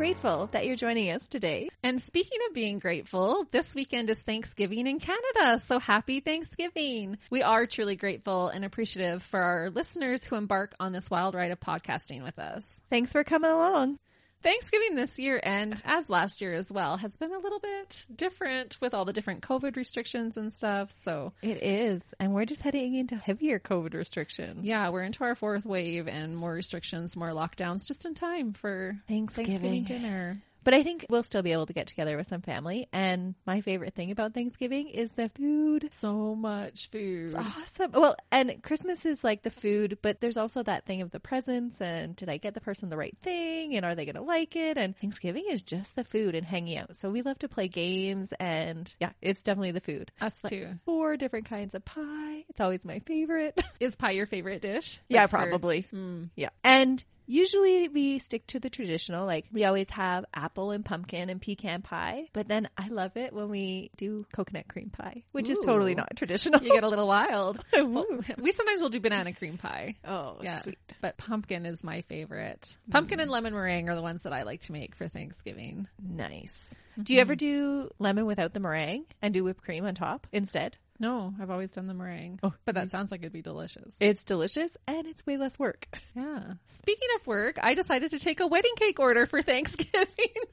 grateful that you're joining us today. And speaking of being grateful, this weekend is Thanksgiving in Canada. So happy Thanksgiving. We are truly grateful and appreciative for our listeners who embark on this wild ride of podcasting with us. Thanks for coming along. Thanksgiving this year and as last year as well has been a little bit different with all the different COVID restrictions and stuff. So It is, and we're just heading into heavier COVID restrictions. yeah, we're into our fourth wave and more restrictions, more lockdowns just in time for Thanksgiving. Thanksgiving dinner. But I think we'll still be able to get together with some family. And my favorite thing about Thanksgiving is the food. So much food. It's awesome. Well, and Christmas is like the food, but there's also that thing of the presents and did I get the person the right thing and are they going to like it? And Thanksgiving is just the food and hanging out. So we love to play games and yeah, it's definitely the food. Us too. Four different kinds of pie. It's always my favorite. Is pie your favorite dish? yeah, Like for- probably. Hmm. Yeah. And usually we stick to the traditional, like we always have apple and pumpkin and pecan pie. But then I love it when we do coconut cream pie, which is totally not traditional. You get a little wild. Well, we sometimes will do banana cream pie. oh, Yeah, sweet. but pumpkin is my favorite. Mm-hmm. Pumpkin and lemon meringue are the ones that I like to make for Thanksgiving. Nice. Do you mm-hmm. ever do lemon without the meringue and do whipped cream on top instead? No, I've always done the meringue. Oh, but that sounds like it'd be delicious. It's delicious and it's way less work. Yeah. Speaking of work, I decided to take a wedding cake order for Thanksgiving.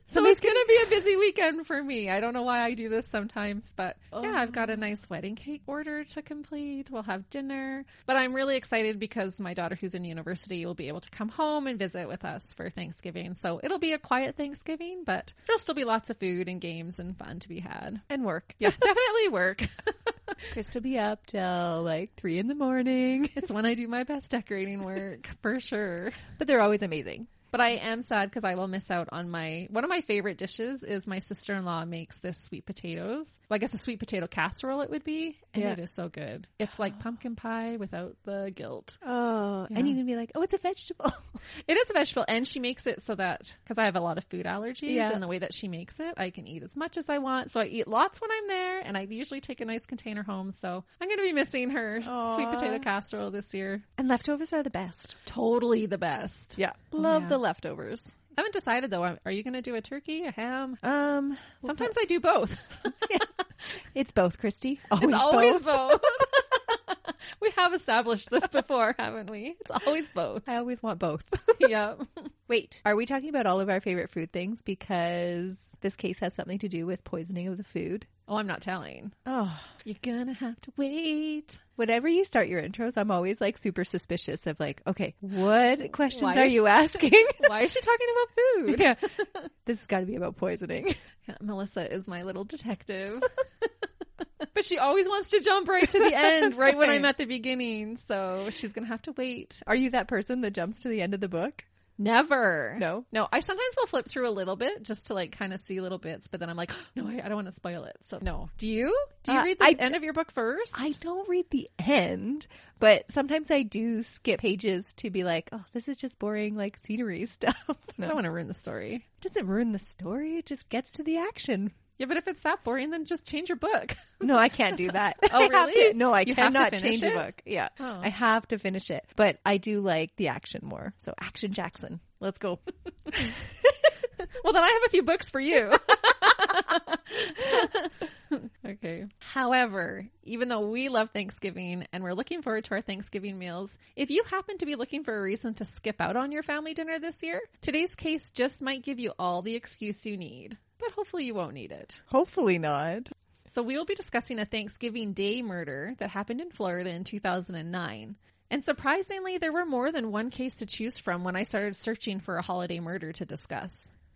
so it's going to be a busy weekend for me. I don't know why I do this sometimes, but yeah, I've got a oh. nice wedding cake order to complete. We'll have dinner. But I'm really excited because my daughter who's in university will be able to come home and visit with us for Thanksgiving. So it'll be a quiet Thanksgiving, but there'll still be lots of food and games and fun to be had. And work. Yeah, definitely work. Chris will be up till like three in the morning. it's when I do my best decorating work for sure. But they're always amazing. But I am sad because I will miss out on my one of my favorite dishes is my sister in law makes this sweet potatoes. Well, I guess a sweet potato casserole it would be, and Yeah. it is so good. It's like pumpkin pie without the guilt. Oh, Yeah. and you can be like, oh, it's a vegetable. It is a vegetable, and she makes it so that because I have a lot of food allergies, Yeah. and the way that she makes it, I can eat as much as I want. So I eat lots when I'm there, and I usually take a nice container home. So I'm going to be missing her sweet potato casserole this year. and leftovers are the best. Totally the best. Yeah. Love yeah. The leftovers. I haven't decided though. Are you going to do a turkey, a ham? Um, Sometimes I do both. it's both, Christy. Always It's always both. both. we have established this before, haven't we? It's always both. I always want both. yeah. Wait, are we talking about all of our favorite food things because this case has something to do with poisoning of the food? Oh, I'm not telling. Oh, You're gonna have to wait. whenever you start your intros, I'm always like super suspicious of like, okay, what questions Why are you asking? Why is she talking about food? yeah. This has got to be about poisoning. Yeah, Melissa is my little detective. but she always wants to jump right to the end, right when I'm at the beginning. So she's gonna have to wait. Are you that person that jumps to the end of the book? Never. No. No, I sometimes will flip through a little bit just to like kind of see little bits, but then I'm like, no, I, I don't want to spoil it. So no. Do you? Do you Uh, read the I- end of your book first? I don't read the end, but sometimes I do skip pages to be like, oh, this is just boring, like scenery stuff. I don't want to ruin the story. it doesn't ruin the story. It just gets to the action. Yeah, but if it's that boring, then just change your book. No, I can't do that. Oh, I have really? to- no, I You cannot change it? a book. Yeah. Oh. I have to finish it. But I do like the action more. So Action Jackson. Let's go. well, then I have a few books for you. okay. However, even though we love Thanksgiving and we're looking forward to our Thanksgiving meals, if you happen to be looking for a reason to skip out on your family dinner this year, today's case just might give you all the excuse you need. But hopefully you won't need it. Hopefully not. So we will be discussing a Thanksgiving Day murder that happened in Florida in 2009. And surprisingly, there were more than one case to choose from when I started searching for a holiday murder to discuss.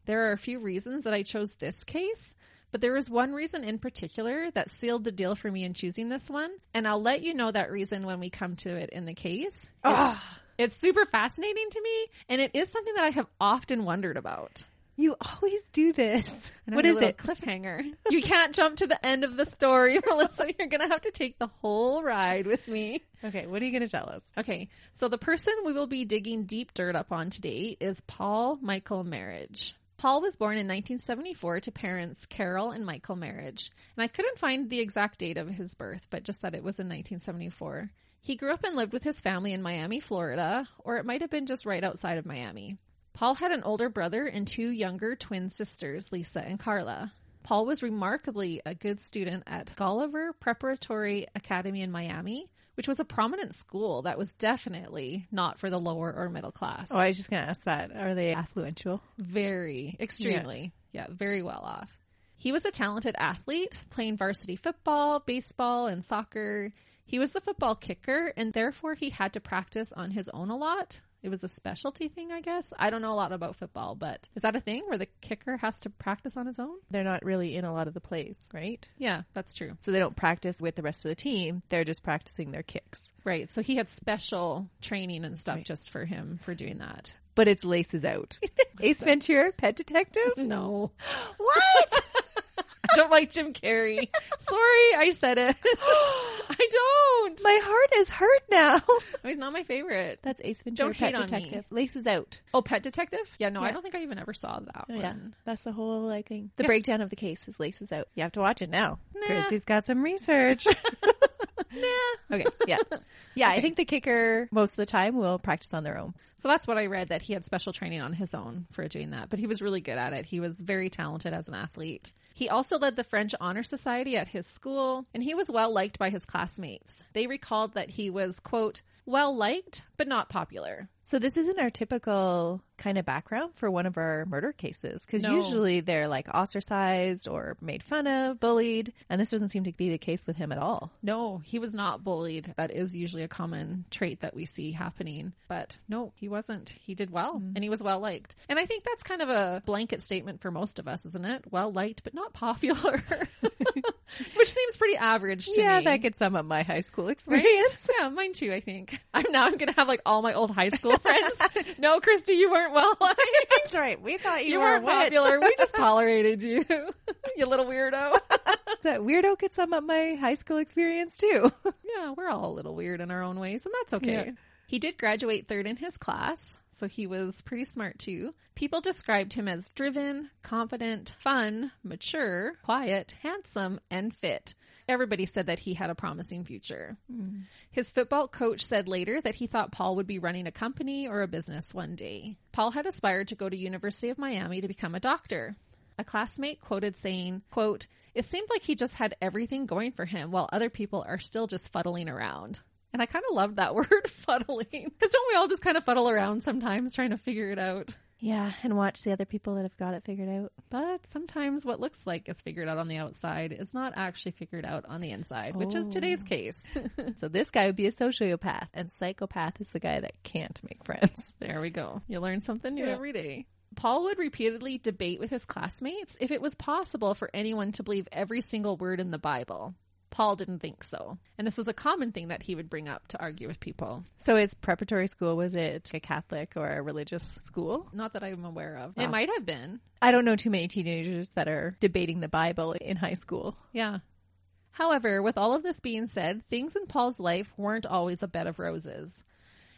There are a few reasons that I chose this case, but there was one reason in particular that sealed the deal for me in choosing this one, and I'll let you know that reason when we come to it in the case. Ah. It's super fascinating to me, and it is something that I have often wondered about. You always do this. What is it? Cliffhanger. You can't jump to the end of the story, Melissa. You're going to have to take the whole ride with me. Okay, what are you going to tell us? Okay, so the person we will be digging deep dirt up on today is Paul Michael Merhige. Paul was born in 1974 to parents Carol and Michael Merhige, and I couldn't find the exact date of his birth, but just that it was in 1974. He grew up and lived with his family in Miami, Florida, or it might have been just right outside of Miami. Paul had an older brother and two younger twin sisters, Lisa and Carla. Paul was remarkably a good student at Gulliver Preparatory Academy in Miami, which was a prominent school that was definitely not for the lower or middle class. Oh, I was just going to ask that. Are they affluential? Very, extremely. Yeah. very well off. He was a talented athlete, playing varsity football, baseball, and soccer. He was the football kicker, and therefore he had to practice on his own a lot. It was a specialty thing, I guess. I don't know a lot about football, but is that a thing where the kicker has to practice on his own? They're not really in a lot of the plays, right? Yeah, that's true. So they don't practice with the rest of the team. They're just practicing their kicks. Right. So he had special training and stuff just for him for doing that. But it's laces out. Ace Ventura, Pet Detective? No. What? I don't like Jim Carrey. Sorry, I said it. I don't. My heart is hurt now. Oh, he's not my favorite. That's Ace Ventura, Don't Pet hate on. Detective. Laces out. Oh, Pet Detective? Yeah, no, I Yeah. don't think I even ever saw that Oh, one. yeah. That's the whole like thing. The breakdown of the case is laces out. You have to watch it now. Nah. Christy's got some research. Nah. okay. Yeah. Yeah. I think the kicker most of the time will practice on their own. So that's what I read that he had special training on his own for doing that, but he was really good at it. He was very talented as an athlete. He also led the French Honor Society at his school, and he was well liked by his classmates. They recalled that he was, quote, well liked, but not popular. So this isn't our typical kind of background for one of our murder cases because No. usually they're like ostracized or made fun of, bullied, and this doesn't seem to be the case with him at all. No, he was not bullied. That is usually a common trait that we see happening. But no, he wasn't. He did well mm. and he was well liked. And I think that's kind of a blanket statement for most of us, isn't it? Well liked, but not popular. Which seems pretty average to yeah, me. that could sum up my high school Right? experience. Yeah, mine too, I think. I'm now I'm gonna have like all my old high school friends. no, Christy, you weren't well liked. That's right. We thought you, You were weren't popular. We just tolerated you. you little weirdo. That weirdo could sum up my high school experience too. Yeah, we're all a little weird in our own ways, and that's okay. Yeah. He did graduate third in his class, so he was pretty smart too. People described him as driven, confident, fun, mature, quiet, handsome, and fit. Everybody said that he had a promising future. Hmm. His football coach said later that he thought Paul would be running a company or a business one day. Paul had aspired to go to University of Miami to become a doctor. A classmate quoted saying, quote, it seemed like he just had everything going for him while other people are still just fuddling around. And I kind of love that word, fuddling. Because don't we all just kind of fuddle around sometimes trying to figure it out? yeah, and watch the other people that have got it figured out. But sometimes what looks like is figured out on the outside is not actually figured out on the inside, which is Oh. today's case. So this guy would be a sociopath, and psychopath is the guy that can't make friends. There we go. You learn something new Yeah. every day. Paul would repeatedly debate with his classmates if it was possible for anyone to believe every single word in the Bible. Paul didn't think so. And this was a common thing that he would bring up to argue with people. So his preparatory school was it a Catholic or a religious school? Not that I'm aware of. Wow. It might have been. I don't know too many teenagers that are debating the Bible in high school. Yeah. However, with all of this being said, things in Paul's life weren't always a bed of roses.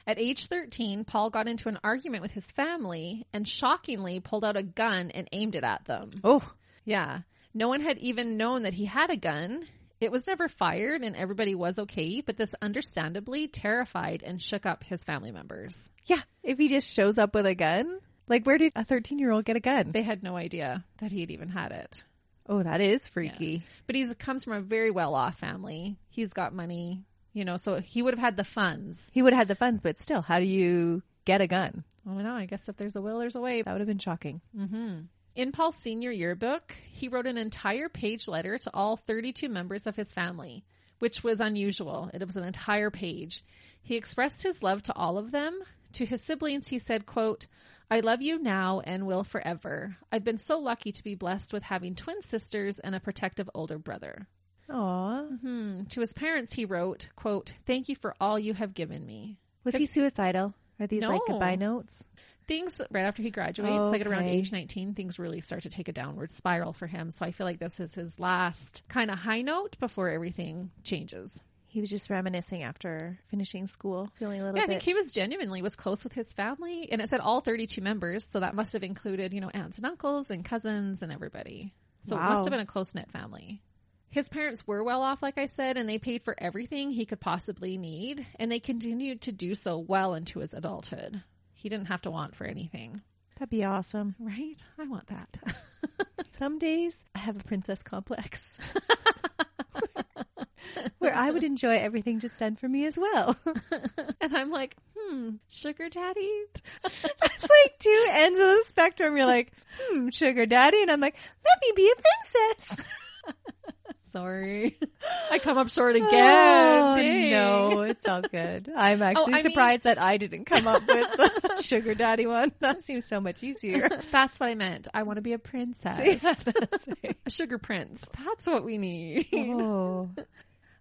At age 13, Paul got into an argument with his family and shockingly pulled out a gun and aimed it at them. Oh, Yeah. No one had even known that he had a gun. It was never fired and everybody was okay, but this understandably terrified and shook up his family members. yeah. If he just shows up with a gun, like where did a 13 year old get a gun? They had no idea that he had even had it. Oh, that is freaky. But he comes from a very well off family. He's got money, you know, so he would have had the funds. He would have had the funds, but still, how do you get a gun? Oh no, I guess if there's a will, there's a way. That would have been shocking. Mm-hmm. In Paul's senior yearbook, he wrote an entire page letter to all 32 members of his family, which was unusual. It was an entire page. He expressed his love to all of them. To his siblings, he said, quote, I love you now and will forever. I've been so lucky to be blessed with having twin sisters and a protective older brother. Aw. Hmm. To his parents, he wrote, quote, Thank you for all you have given me. Was he suicidal? Are these like No. goodbye notes? things right after he graduates, like at around age 19, things really start to take a downward spiral for him. So I feel like this is his last kind of high note before everything changes. He was just reminiscing after finishing school, feeling a little Yeah, I bit. think he was genuinely was close with his family, and it said all 32 members, so that must have included, you know, aunts and uncles and cousins and everybody. So it must have been a close knit family. His parents were well off, like I said, and they paid for everything he could possibly need, and they continued to do so well into his adulthood. He didn't have to want for anything. That'd be awesome. Right? I want that. Some days I have a princess complex. Where I would enjoy everything just done for me as well. and I'm like, hmm, sugar daddy? That's like two ends of the spectrum. You're like, hmm, sugar daddy. And I'm like, let me be a princess. Sorry. I come up short again. Oh, no, it's all good. I'm oh, actually I mean- surprised that I didn't come up with the sugar daddy one. That seems so much easier. That's what I meant. I want to be a princess. See, that's what I'm saying. A sugar prince. That's what we need. Oh,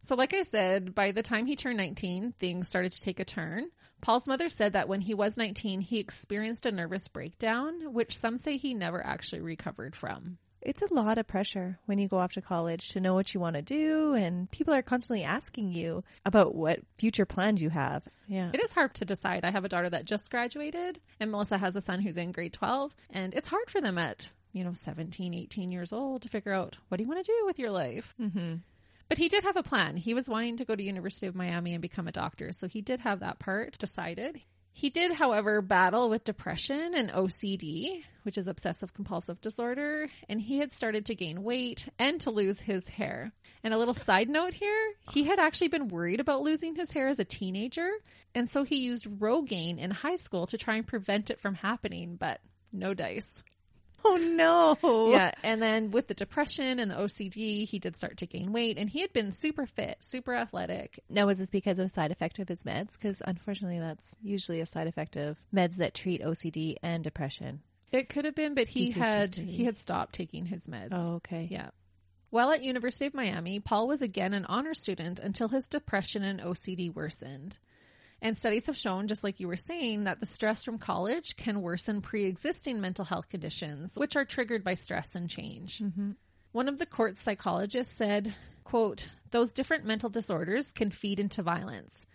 So, like I said, by the time he turned 19, things started to take a turn. Paul's mother said that when he was 19, he experienced a nervous breakdown, which some say he never actually recovered from. It's a lot of pressure when you go off to college to know what you want to do, and people are constantly asking you about what future plans you have. Yeah. It is hard to decide. I have a daughter that just graduated, and Melissa has a son who's in grade 12, and it's hard for them at, you know, 17, 18 years old to figure out what do you want to do with your life? Mm-hmm. But he did have a plan. He was wanting to go to University of Miami and become a doctor, so he did have that part decided. He did, however, battle with depression and OCD, which is obsessive compulsive disorder, and he had started to gain weight and to lose his hair. And a little side note here, he had actually been worried about losing his hair as a teenager, and so he used Rogaine in high school to try and prevent it from happening, but no dice. Oh no. Yeah, and then with the depression and the OCD, he did start to gain weight, and he had been super fit, super athletic. Now, was this because of a side effect of his meds? Because unfortunately, that's usually a side effect of meds that treat OCD and depression. It could have been, but he had he had stopped taking his meds. Oh, okay. Yeah. While at University of Miami, Paul was again an honor student until his depression and OCD worsened. And studies have shown, just like you were saying, that the stress from college can worsen pre-existing mental health conditions, which are triggered by stress and change. Mm-hmm. One of the court's psychologists said, quote, those different mental disorders can feed into violence.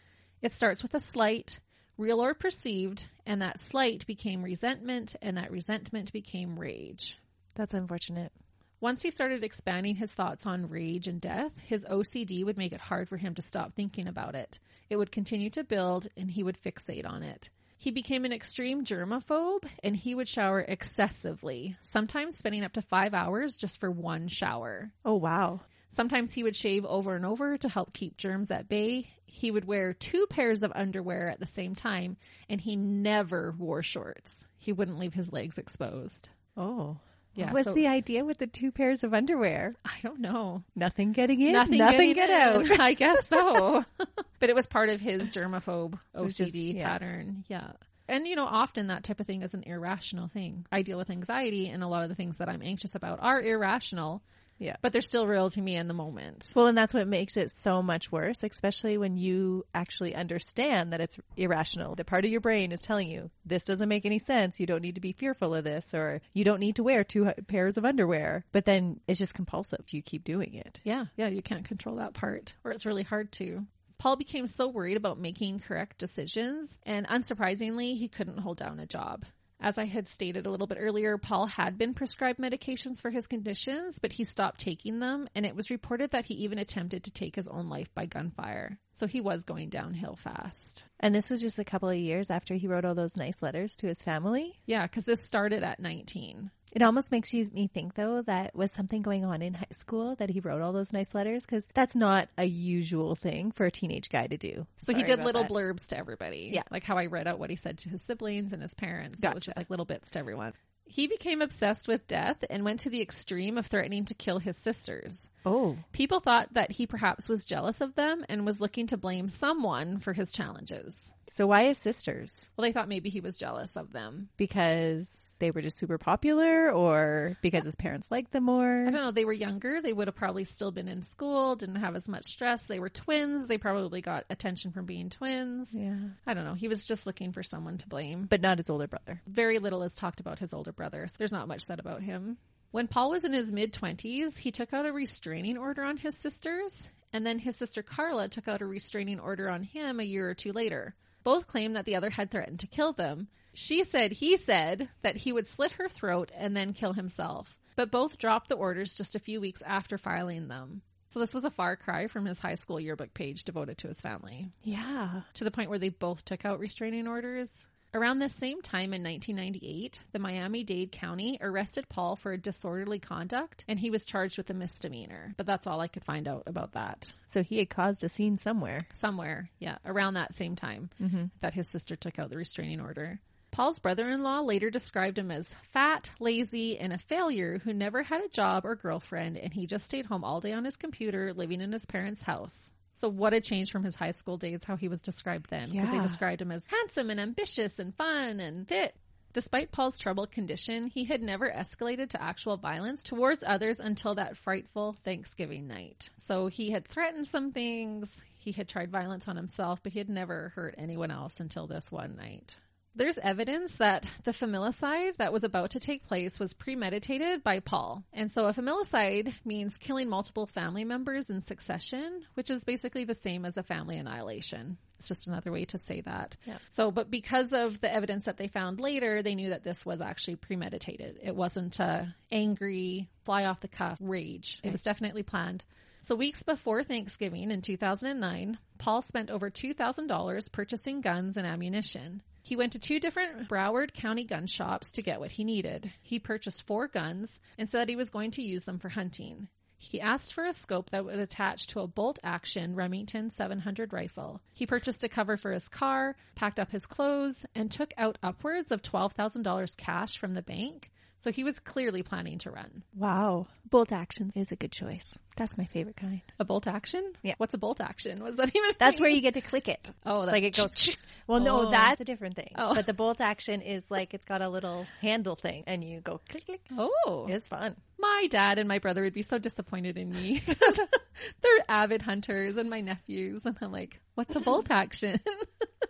It starts with a slight, real or perceived, and that slight became resentment, and that resentment became rage. That's unfortunate. Once he started expanding his thoughts on rage and death, his OCD would make it hard for him to stop thinking about it. It would continue to build and he would fixate on it. He became an extreme germaphobe and he would shower excessively, sometimes spending up to five hours just for one shower. Oh, wow. Sometimes he would shave over and over to help keep germs at bay. He would wear two pairs of underwear at the same time and he never wore shorts. He wouldn't leave his legs exposed. Oh. Yeah, What's so- the idea with the two pairs of underwear? I don't know. Nothing getting in, nothing, nothing, getting get out. I guess so. but it was part of his germaphobe OCD just- yeah. pattern. Yeah. And you know, often that type of thing is an irrational thing. I deal with anxiety and a lot of the things that I'm anxious about are irrational, Yeah. but they're still real to me in the moment. Well, and that's what makes it so much worse, especially when you actually understand that it's irrational. The part of your brain is telling you, this doesn't make any sense. You don't need to be fearful of this, or you don't need to wear two pairs of underwear. But then it's just compulsive. You keep doing it. Yeah, yeah, you can't control that part, or it's really hard to. Paul became so worried about making correct decisions, and unsurprisingly, he couldn't hold down a job. As I had stated a little bit earlier, Paul had been prescribed medications for his conditions, but he stopped taking them, and it was reported that he even attempted to take his own life by gunfire. So he was going downhill fast. And this was just a couple of years after he wrote all those nice letters to his family. Yeah, because this started at 19. It almost makes you me think though that was something going on in high school that he wrote all those nice letters because that's not a usual thing for a teenage guy to do. So he did little that. blurbs to everybody. Yeah. Like how I read out what he said to his siblings and his parents. It was just like little bits to everyone. He became obsessed with death and went to the extreme of threatening to kill his sisters. Oh. People thought that he perhaps was jealous of them and was looking to blame someone for his challenges. So why his sisters? Well, they thought maybe he was jealous of them. Because they were just super popular or because his parents liked them more? I don't know. They were younger. They would have probably still been in school, didn't have as much stress. They were twins. They probably got attention from being twins. Yeah. I don't know. He was just looking for someone to blame. But not his older brother. Very little is talked about his older brother. So there's not much said about him. When Paul was in his mid 20s, he took out a restraining order on his sisters, and then his sister Carla took out a restraining order on him a year or two later. Both claimed that the other had threatened to kill them. She said he said that he would slit her throat and then kill himself, but both dropped the orders just a few weeks after filing them. So this was a far cry from his high school yearbook page devoted to his family, Yeah. to the point where they both took out restraining orders. Around this same time in 1998, the Miami Dade County arrested Paul for disorderly conduct and he was charged with a misdemeanor. But that's all I could find out about that. So he had caused a scene somewhere. Somewhere, yeah, around that same time Mm-hmm. that his sister took out the restraining order. Paul's brother in law later described him as fat, lazy, and a failure who never had a job or girlfriend, and he just stayed home all day on his computer, living in his parents' house. So, what a change from his high school days, how he was described then. Because they described him as handsome and ambitious and fun and fit. Despite Paul's troubled condition, he had never escalated to actual violence towards others until that frightful Thanksgiving night. So he had threatened some things, he had tried violence on himself, but he had never hurt anyone else until this one night. There's evidence that the familicide that was about to take place was premeditated by Paul. And so a familicide means killing multiple family members in succession, which is basically the same as a family annihilation. It's just another way to say that. Yeah. So, but because of the evidence that they found later, they knew that this was actually premeditated. It wasn't a angry, fly off the cuff rage. It was definitely planned. So, weeks before Thanksgiving in 2009, Paul spent over $2,000 purchasing guns and ammunition. He went to two different Broward County gun shops to get what he needed. He purchased four guns and said he was going to use them for hunting. He asked for a scope that would attach to a bolt action Remington 700 rifle. He purchased a cover for his car, packed up his clothes, and took out upwards of $12,000 cash from the bank. So he was clearly planning to run. Wow. Bolt actions is a good choice. That's my favorite kind. A bolt action? Yeah. What's a bolt action? Was that even? That's where you get to click it. Oh, Like it goes. Well, no, Oh. that's a different thing. Oh. But the bolt action is like it's got a little handle thing, and you go click click. Oh, It's fun. my dad and my brother would be so disappointed in me. They're avid hunters, and my nephews, and I'm like, "What's a bolt action?"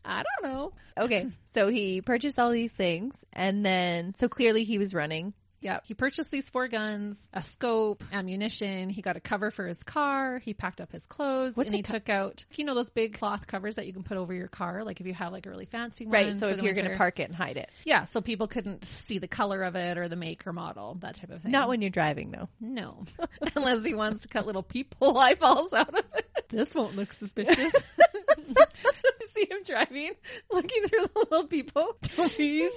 I don't know. Okay, so he purchased all these things, and then so clearly he was running. Yeah, he purchased these four guns, a scope, ammunition. He got a cover for his car. He packed up his clothes, What's and he co- took out, you know, those big cloth covers that you can put over your car, like if you have like a really fancy one. Right. So if you're going to park it and hide it, yeah, so people couldn't see the color of it or the make or model, that type of thing. not when you're driving though. no, unless he wants to cut little peephole eyeballs out of it. This won't look suspicious. See him driving, looking through the little people. Don't be.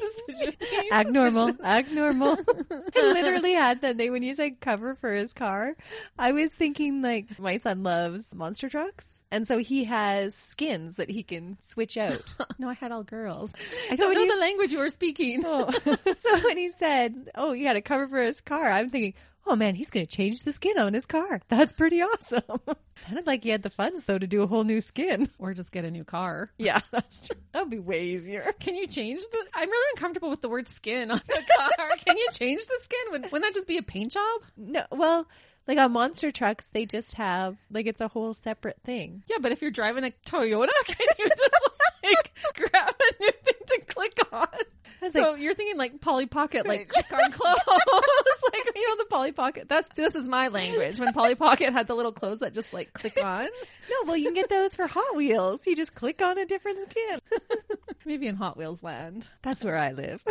Act normal. Act normal. I literally had that day when you said cover for his car. I was thinking like my son loves monster trucks. And so he has skins that he can switch out. No, I had all girls. I So don't know you- the language you were speaking. Oh. so when he said, "Oh, you had a cover for his car," I'm thinking, "Oh man, he's going to change the skin on his car. That's pretty awesome." Sounded like he had the funds though to do a whole new skin. Or just get a new car. Yeah, that's true. That would be way easier. Can you change the? I'm really uncomfortable with the word skin on the car. Can you change the skin? Would, wouldn't that just be a paint job? No, well, like on monster trucks, they just have like it's a whole separate thing. Yeah, but if you're driving a Toyota, can you just like grab a new thing to click on? Was So like, you're thinking like Polly Pocket, like click on clothes, like you know the Polly Pocket. That's this is my language. When Polly Pocket had the little clothes that just like click on. no, well, you can get those for Hot Wheels. You just click on a different skin. Maybe in Hot Wheels land. That's where I live.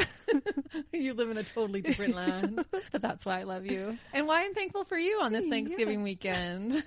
you live in a totally different land. But that's why I love you. And why I'm thankful for you on this Thanksgiving weekend.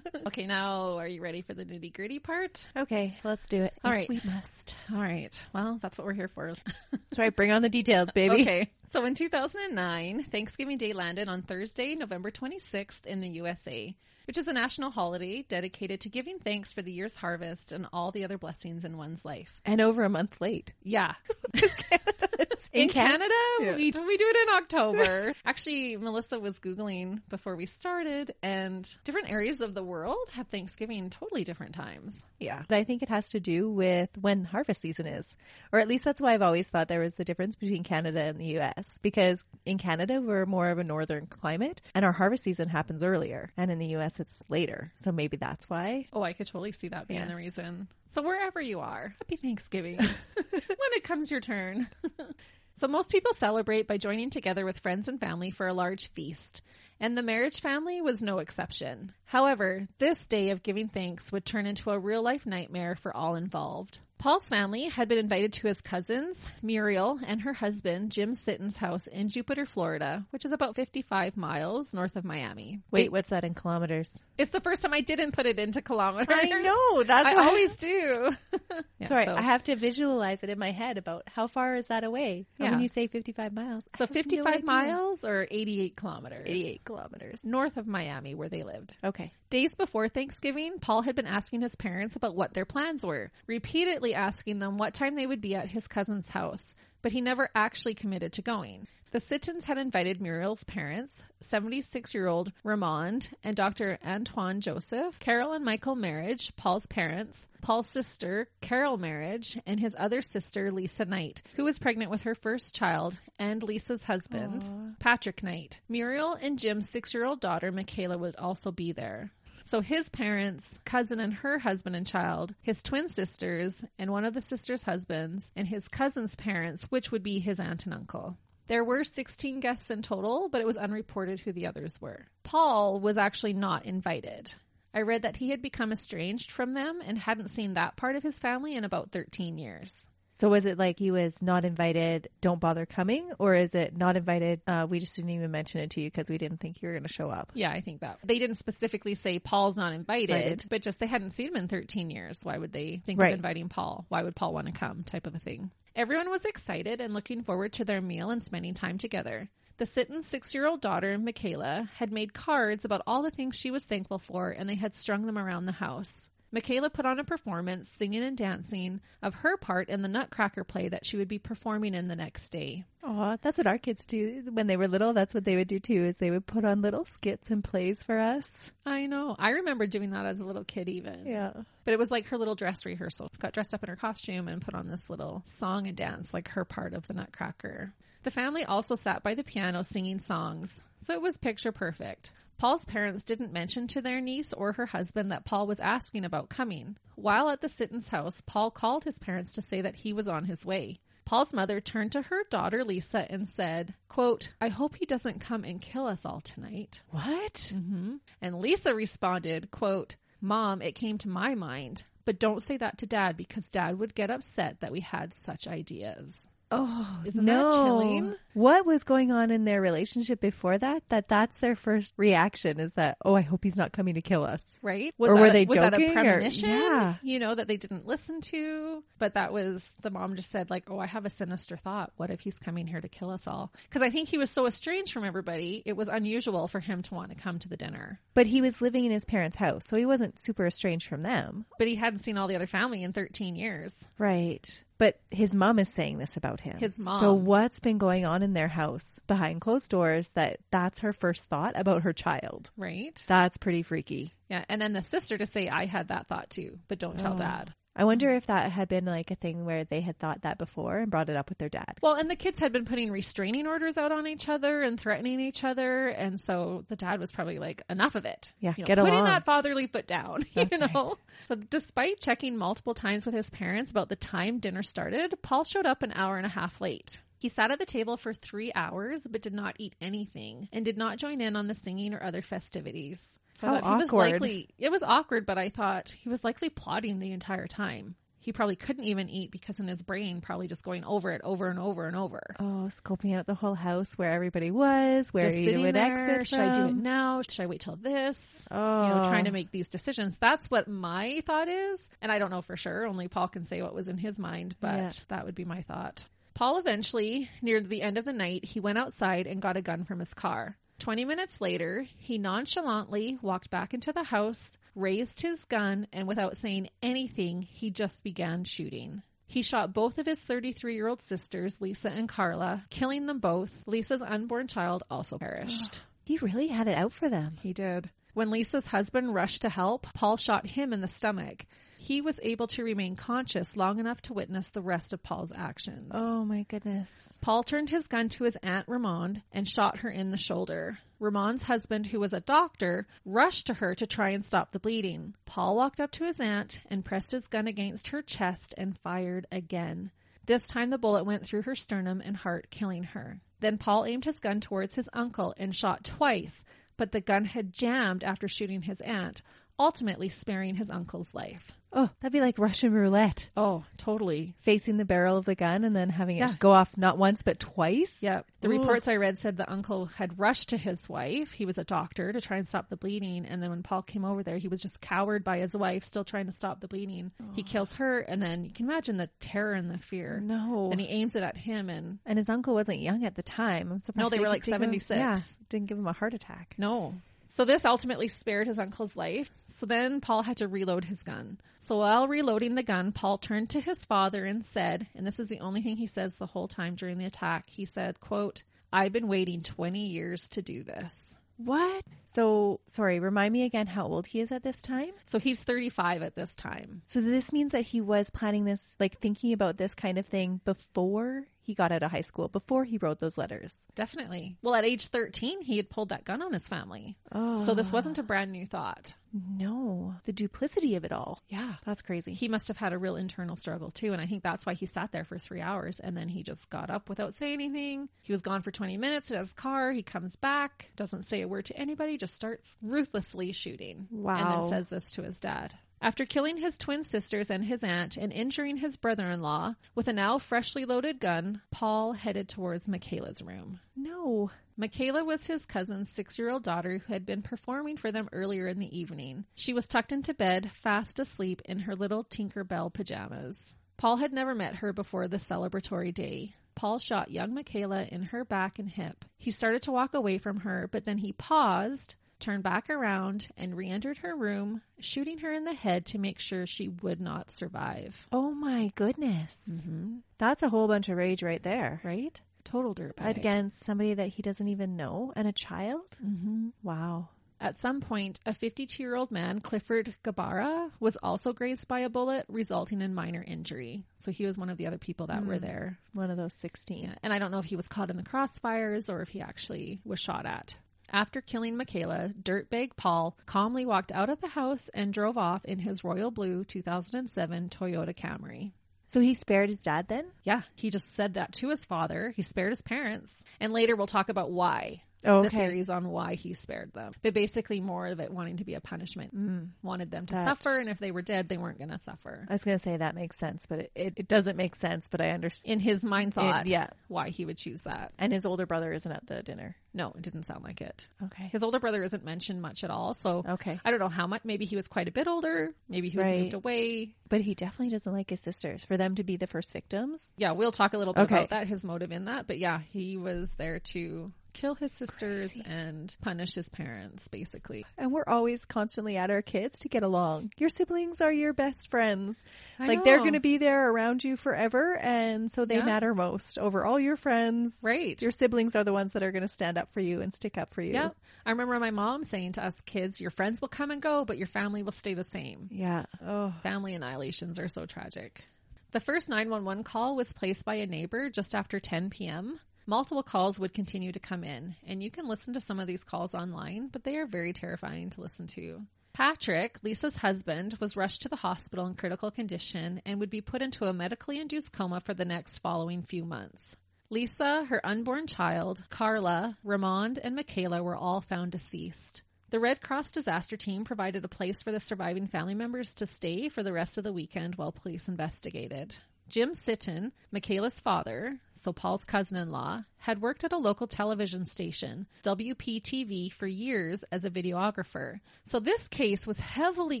okay, now are you ready for the nitty gritty part? okay, let's do it. All right. we must. All right. Well, that's what we're here for. That's right. Bring on the details, baby. Okay. So in 2009, Thanksgiving Day landed on Thursday, November 26th in the USA, which is a national holiday dedicated to giving thanks for the year's harvest and all the other blessings in one's life. And over a month late. Yeah. In In, Can- Canada, Yeah. we, we do it in October. Actually, Melissa was Googling before we started, and different areas of the world have Thanksgiving totally different times. Yeah. But I think it has to do with when harvest season is. Or at least that's why I've always thought there was the difference between Canada and the US. Because in Canada, we're more of a northern climate and our harvest season happens earlier. And in the US, it's later. So maybe that's why. Oh, I could totally see that being Yeah. the reason. So wherever you are, happy Thanksgiving when it comes your turn. so most people celebrate by joining together with friends and family for a large feast. And the Merhige family was no exception. However, this day of giving thanks would turn into a real life nightmare for all involved. Paul's family had been invited to his cousins, Muriel and her husband, Jim Sitton's house in Jupiter, Florida, which is about 55 miles north of Miami. Wait, what's that in kilometers? It's the first time I didn't put it into kilometers. I know. That's I always do. Yeah, Sorry, so, I have to visualize it in my head about how far is that away? Yeah. When you say 55 miles. So have no 55 miles or 88 kilometers 88 kilometers. north of Miami where they lived. Okay. Days before Thanksgiving, Paul had been asking his parents about what their plans were, repeatedly asking them what time they would be at his cousin's house, but he never actually committed to going. The Sittons had invited Muriel's parents, 76 year old Ramond and Dr. Antoine Joseph, Carol and Michael Merhige, Paul's parents, Paul's sister, Carol Merhige, and his other sister, Lisa Knight, who was pregnant with her first child, and Lisa's husband, Patrick Knight. Muriel and Jim's six year old daughter, Michaela, would also be there. So his parents, cousin and her husband and child, his twin sisters, and one of the sisters' husbands, and his cousin's parents, which would be his aunt and uncle. There were 16 guests in total, but it was unreported who the others were. Paul was actually not invited. I read that he had become estranged from them and hadn't seen that part of his family in about 13 years. So was it like he was not invited, don't bother coming? Or is it not invited, uh, we just didn't even mention it to you because we didn't think you were going to show up? Yeah, I think that. They didn't specifically say Paul's not invited, Invited. but just they hadn't seen him in 13 years. Why would they think Right. of inviting Paul? Why would Paul want to come? Type of a thing. Everyone was excited and looking forward to their meal and spending time together. The Sitton's six year old daughter, Michaela, had made cards about all the things she was thankful for and they had strung them around the house. Michaela put on a performance, singing and dancing, of her part in the Nutcracker play that she would be performing in the next day. Oh, that's what our kids do. When they were little, that's what they would do too, is they would put on little skits and plays for us. I know. I remember doing that as a little kid, even. Yeah. But it was like her little dress rehearsal. Got dressed up in her costume and put on this little song and dance, like her part of the Nutcracker. The family also sat by the piano singing songs, so it was picture perfect. Paul's parents didn't mention to their niece or her husband that Paul was asking about coming. While at the Sitton's house, Paul called his parents to say that he was on his way. Paul's mother turned to her daughter Lisa and said, quote, I hope he doesn't come and kill us all tonight. What? hmm And Lisa responded, quote, Mom, it came to my mind, but don't say that to dad because dad would get upset that we had such ideas. Oh, Isn't that no. chilling? What was going on in their relationship before that? That that's their first reaction is that, oh, I hope he's not coming to kill us. Right? Or were that, they was that a joking, or- premonition? Yeah. You know, that they didn't listen to? But that was, the mom just said, like, oh, I have a sinister thought. What if he's coming here to kill us all? Because I think he was so estranged from everybody, it was unusual for him to want to come to the dinner. But he was living in his parents' house, so he wasn't super estranged from them. But he hadn't seen all the other family in 13 years. Right. But his mom is saying this about him. His mom. So what's been going on in their house behind closed doors that that's her first thought about her child? Right? That's pretty freaky. Yeah, and then the sister to say, I had that thought too, but don't tell Oh. dad. I wonder if that had been like a thing where they had thought that before and brought it up with their dad. Well, and the kids had been putting restraining orders out on each other and threatening each other, and so the dad was probably like, "Enough of it." Yeah, you know, get putting along. that fatherly foot down. That's you know. So, despite checking multiple times with his parents about the time dinner started, Paul showed up an hour and a half late. He sat at the table for three hours, but did not eat anything and did not join in on the singing or other festivities. So I How thought he was likely. It was awkward, but I thought he was likely plotting the entire time. He probably couldn't even eat because in his brain, probably just going over it over and over and over. Oh, scoping out the whole house where everybody was, where just he sitting would there. exit Should I do it now? Should I wait till this? Oh, You know, trying to oh. make these decisions. That's what my thought is. And I don't know for sure. Only Paul can say what was in his mind, but Yeah. that would be my thought. Paul eventually, near the end of the night, he went outside and got a gun from his car. 20 minutes later, he nonchalantly walked back into the house, raised his gun, and without saying anything, he just began shooting. He shot both of his 33 year old sisters, Lisa and Carla, killing them both. Lisa's unborn child also perished. He really had it out for them. He did. When Lisa's husband rushed to help, Paul shot him in the stomach. He was able to remain conscious long enough to witness the rest of Paul's actions. Oh my goodness. Paul turned his gun to his aunt Ramond and shot her in the shoulder. Ramond's husband, who was a doctor, rushed to her to try and stop the bleeding. Paul walked up to his aunt and pressed his gun against her chest and fired again. This time the bullet went through her sternum and heart, killing her. Then Paul aimed his gun towards his uncle and shot twice, but the gun had jammed after shooting his aunt, ultimately sparing his uncle's life. Oh, that'd be like Russian roulette. Oh, totally. Facing the barrel of the gun and then having it Yeah. go off not once but twice. Yeah. The Ooh. reports I read said the uncle had rushed to his wife. He was a doctor to try and stop the bleeding. And then when Paul came over there, he was just cowered by his wife, still trying to stop the bleeding. He kills her. And then you can imagine the terror and the fear. No. And he aims it at him. And and his uncle wasn't young at the time. I'm surprised No, they were could like give him- 76. Yeah, didn't give him a heart attack. no. So this ultimately spared his uncle's life. So then Paul had to reload his gun. So while reloading the gun, Paul turned to his father and said, and this is the only thing he says the whole time during the attack, he said, quote, I've been waiting 20 years to do this. What? So, sorry, remind me again how old he is at this time? So he's 35 at this time. So this means that he was planning this, like thinking about this kind of thing before he got out of high school, before he wrote those letters. Definitely. Well, at age 13, he had pulled that gun on his family. Oh. So this wasn't a ah. brand new thought. No, the duplicity of it all. Yeah. That's crazy. He must have had a real internal struggle too. And I think that's why he sat there for three hours and then he just got up without saying anything. He was gone for 20 minutes at his car. He comes back, doesn't say a word to anybody, just starts ruthlessly shooting. Wow. And then says this to his dad. After killing his twin sisters and his aunt and injuring his brother in law with a now freshly loaded gun, Paul headed towards Michaela's room. no. Michaela was his cousin's six year old daughter who had been performing for them earlier in the evening. She was tucked into bed, fast asleep in her little Tinkerbell pajamas. Paul had never met her before the celebratory day. Paul shot young Michaela in her back and hip. He started to walk away from her, but then he paused, turned back around, and re entered her room, shooting her in the head to make sure she would not survive. Oh my goodness. Mm-hmm. That's a whole bunch of rage right there. Right? Total dirtbag. Against somebody that he doesn't even know and a child? Mm-hmm. Wow. At some point, a 52 year old man, Clifford Gabara, was also grazed by a bullet, resulting in minor injury. So he was one of the other people that were there. One of those 16. Yeah. And I don't know if he was caught in the crossfires or if he actually was shot at. After killing Michaela, Dirtbag Paul calmly walked out of the house and drove off in his royal blue 2007 Toyota Camry. So he spared his dad then? Yeah, he just said that to his father. He spared his parents. And later we'll talk about why. Oh, The theories on why he spared them. But basically more of it wanting to be a punishment. Mm. Wanted them to That- suffer, and if they were dead, they weren't going to suffer. I was going to say that makes sense, but it, it, it doesn't make sense, but I understand. In his mind thought yeah. why he would choose that. And his older brother isn't at the dinner. No, it didn't sound like it. Okay. His older brother isn't mentioned much at all, so Okay. I don't know how much. Maybe he was quite a bit older. Maybe he was Right. moved away. But he definitely doesn't like his sisters. For them to be the first victims. Yeah, we'll talk a little bit Okay. about that, his motive in that. But yeah, he was there to kill his sisters and punish his parents, basically. And we're always constantly at our kids to get along. Your siblings are your best friends. I like they're going to be there around you forever. And so they Yeah. matter most over all your friends. Right. Your siblings are the ones that are going to stand up for you and stick up for you. Yeah. I remember my mom saying to us kids, your friends will come and go, but your family will stay the same. Yeah. Oh. Family annihilations are so tragic. The first 911 call was placed by a neighbor just after 10 p.m. Multiple calls would continue to come in, and you can listen to some of these calls online, but they are very terrifying to listen to. Patrick, Lisa's husband, was rushed to the hospital in critical condition and would be put into a medically induced coma for the next following few months. Lisa, her unborn child, Carla, Ramond, and Michaela were all found deceased. The Red Cross disaster team provided a place for the surviving family members to stay for the rest of the weekend while police investigated. Jim Sitton, Michaela's father, so Paul's cousin in law, had worked at a local television station, WPTV, for years as a videographer. So this case was heavily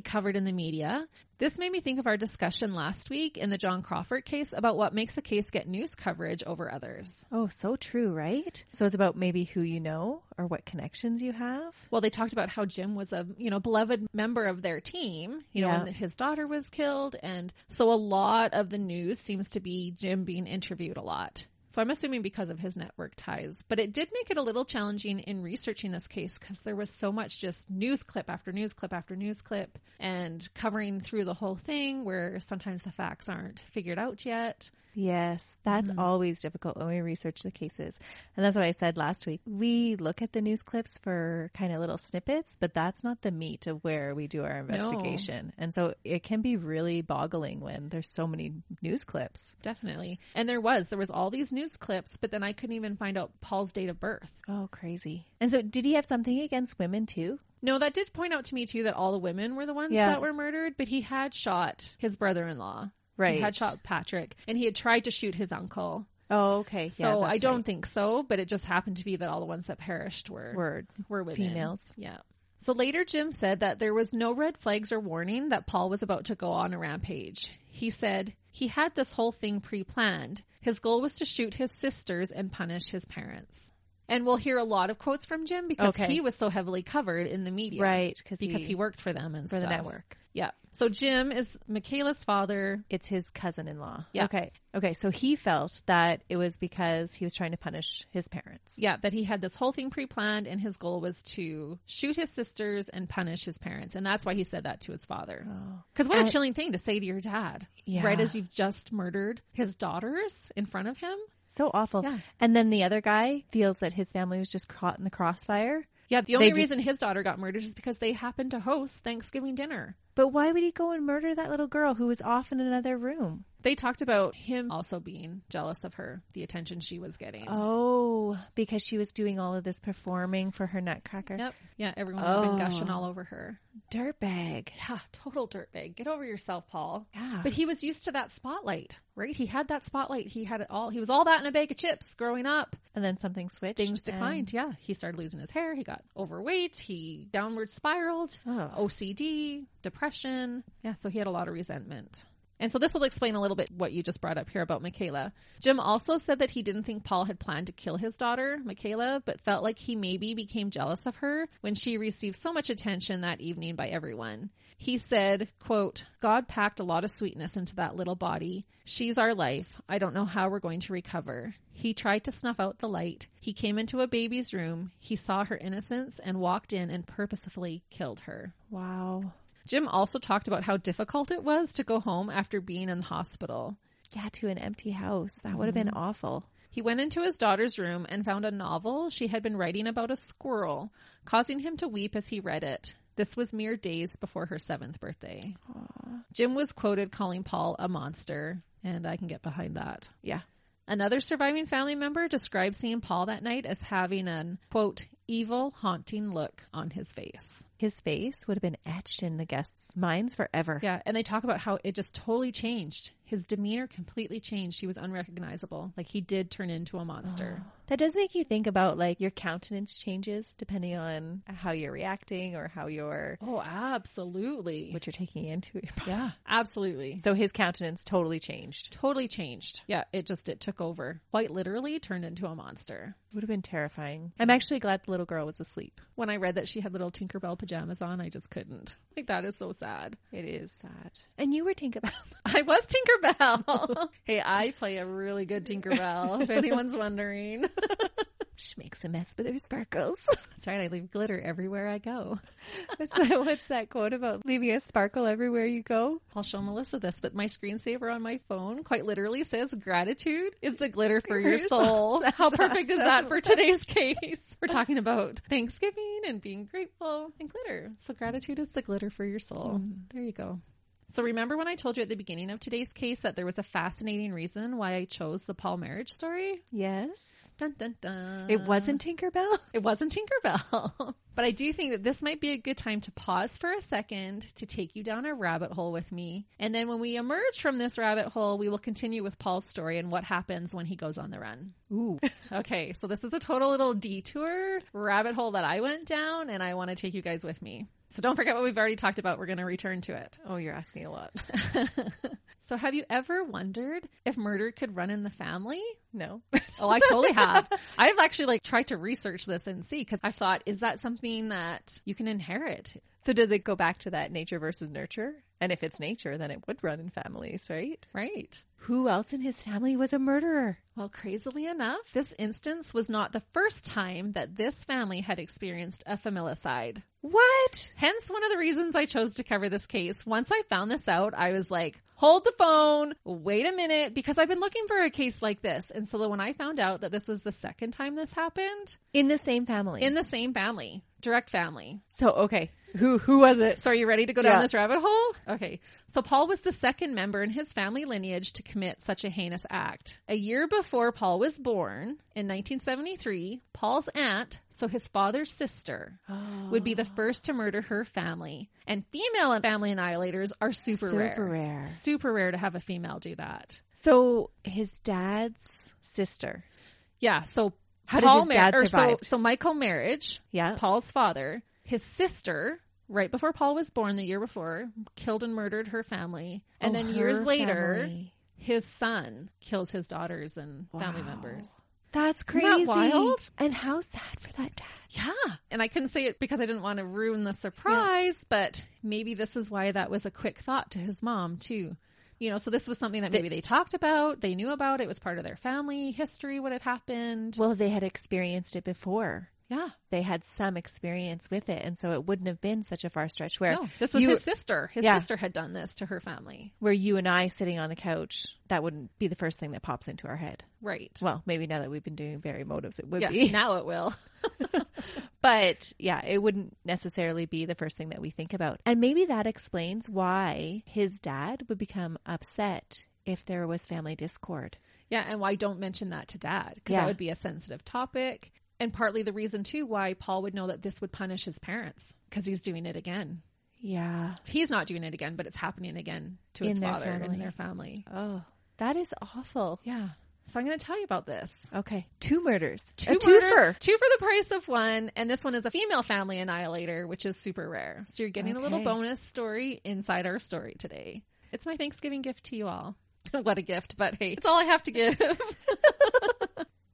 covered in the media. This made me think of our discussion last week in the John Crawford case about what makes a case get news coverage over others. Oh, so true, right? So it's about maybe who you know or what connections you have. Well, they talked about how Jim was a, you know, beloved member of their team, you know, and his daughter was killed. And so a lot of the news seems to be Jim being interviewed a lot. So I'm assuming because of his network ties. But it did make it a little challenging in researching this case because there was so much just news clip after news clip after news clip and covering through the whole thing where sometimes the facts aren't figured out yet. Yes, that's Mm-hmm. always difficult when we research the cases. And that's what I said last week. We look at the news clips for kind of little snippets, but that's not the meat of where we do our investigation. And so it can be really boggling when there's so many news clips. Definitely. And there was, there was all these news clips, but then I couldn't even find out Paul's date of birth. Oh, crazy. And so did he have something against women too? No, that did point out to me too that all the women were the ones Yeah. that were murdered, but he had shot his brother-in-law. Right. He had shot Patrick and he had tried to shoot his uncle. Oh, okay. So I don't think so, but it just happened to be that all the ones that perished were Word. were women. Females. Yeah. So later Jim said that there was no red flags or warning that Paul was about to go on a rampage. He said he had this whole thing pre-planned. His goal was to shoot his sisters and punish his parents. And we'll hear a lot of quotes from Jim because Okay. he was so heavily covered in the media. Right. Cause Because he worked for them and for the network. Yeah. So Jim is Michaela's father. It's his cousin-in-law. Yeah. Okay. Okay. So he felt that it was because he was trying to punish his parents. Yeah, that he had this whole thing pre-planned and his goal was to shoot his sisters and punish his parents. And that's why he said that to his father. Oh. Because what And- a chilling thing to say to your dad. Yeah. Right as you've just murdered his daughters in front of him. So awful. Yeah. And then the other guy feels that his family was just caught in the crossfire. Yeah, the only They just- reason his daughter got murdered is because they happened to host Thanksgiving dinner. But why would he go and murder that little girl who was off in another room? They talked about him also being jealous of her, the attention she was getting. Oh, because she was doing all of this performing for her nutcracker. Yep. Yeah, everyone was been Oh. gushing all over her. Dirtbag. Yeah, total dirtbag. Get over yourself, Paul. Yeah. But he was used to that spotlight, right? He had that spotlight. He had it all. He was all that in a bag of chips growing up. and then something switched. Things and- declined. Yeah. He started losing his hair. He got overweight. He downward spiraled. Oh. OCD, depression. Yeah. So he had a lot of resentment. And so this will explain a little bit what you just brought up here about Michaela. Jim also said that he didn't think Paul had planned to kill his daughter, Michaela, but felt like he maybe became jealous of her when she received so much attention that evening by everyone. He said, quote, God packed a lot of sweetness into that little body. She's our life. I don't know how we're going to recover. He tried to snuff out the light. He came into a baby's room. He saw her innocence and walked in and purposefully killed her. Wow. Jim also talked about how difficult it was to go home after being in the hospital. Yeah, to an empty house. That would have mm-hmm. been awful. He went into his daughter's room and found a novel she had been writing about a squirrel, causing him to weep as he read it. This was mere days before her seventh birthday. Jim was quoted calling Paul a monster, and I can get behind that. Yeah. Another surviving family member described seeing Paul that night as having an, quote, evil, haunting look on his face. His face would have been etched in the guests' minds forever. Yeah, and they talk about how it just totally changed. His demeanor completely changed. He was unrecognizable. Like he did turn into a monster. Oh. That does make you think about like your countenance changes depending on how you're reacting or how you're Oh, absolutely. what you're taking into. yeah, absolutely. So his countenance totally changed. Totally changed. Yeah, it just it took over. Quite literally turned into a monster. Would have been terrifying. I'm actually glad the little girl was asleep. When I read that she had little Tinkerbell pajamas on, I just couldn't. Like that is so sad. It is sad. And you were Tinkerbell. I was Tinkerbell. hey, I play a really good Tinkerbell, if anyone's wondering. she makes a mess with her sparkles. That's right, I leave glitter everywhere I go. what's, that, what's that quote about leaving a sparkle everywhere you go? I'll show Melissa this, but my screensaver on my phone quite literally says gratitude is the glitter for your soul. That's How perfect is that for today's case? We're talking about Thanksgiving and being grateful and glitter. So gratitude is the glitter for your soul. Mm. There you go. So remember when I told you at the beginning of today's case that there was a fascinating reason why I chose the Paul Merhige story? Yes. Dun dun dun. It wasn't Tinkerbell? It wasn't Tinkerbell. but I do think that this might be a good time to pause for a second to take you down a rabbit hole with me. And then when we emerge from this rabbit hole, we will continue with Paul's story and what happens when he goes on the run. Ooh. Okay, so this is a total little detour rabbit hole that I went down, and I want to take you guys with me. So don't forget what we've already talked about. We're going to return to it. Oh, you're asking a lot. so, have you ever wondered if murder could run in the family? No. Oh, I totally have. I've actually like tried to research this and see because I thought, is that something that you can inherit? So does it go back to that nature versus nurture? And if it's nature, then it would run in families, right? Right. Who else in his family was a murderer? Well, crazily enough, this instance was not the first time that this family had experienced a familicide. What? Hence one of the reasons I chose to cover this case. Once I found this out, I was like, hold the phone, wait a minute, because I've been looking for a case like this. And so when I found out that this was the second time this happened In the same family. in the same family, direct family. so okay. Who who was it? So are you ready to go down Yeah. this rabbit hole? Okay. So Paul was the second member in his family lineage to commit such a heinous act. A year before Paul was born, in 1973, Paul's aunt, so his father's sister, would be the oh. first to murder her family. And female family annihilators are super, Super rare. Super rare to have a female do that. So his dad's sister. Yeah. So How did Paul his dad or so, survive? so Michael Merhige, Yeah. Paul's father, his sister, right before Paul was born the year before, killed and murdered her family. And Oh, then years later, family. his son kills his daughters and family members. That's Isn't crazy. that wild? And how sad for that dad. Yeah. And I couldn't say it because I didn't want to ruin the surprise, but maybe this is why that was a quick thought to his mom, too. You know, so this was something that maybe they talked about, they knew about, it was part of their family history, what had happened. Well, they had experienced it before. Yeah. They had some experience with it, and so it wouldn't have been such a far stretch where No, this was you, his sister. His Yeah. sister had done this to her family. where you and I sitting on the couch. That wouldn't be the first thing that pops into our head. Right. Well, maybe now that we've been doing Buried Motives, it would Yeah, be. now it will. But yeah, it wouldn't necessarily be the first thing that we think about. And maybe that explains why his dad would become upset if there was family discord. Yeah, and why don't mention that to dad? Because Yeah. that would be a sensitive topic. And partly the reason, too, why Paul would know that this would punish his parents because he's doing it again. Yeah. He's not doing it again, but it's happening again to his In their father family. and their family. Oh, that is awful. Yeah. So I'm going to tell you about this. Okay. Two murders. Two a murders, twofer. two for the price of one, and this one is a female family annihilator, which is super rare. So you're getting a little bonus story inside our story today. It's my Thanksgiving gift to you all. what a gift, but hey, it's all I have to give.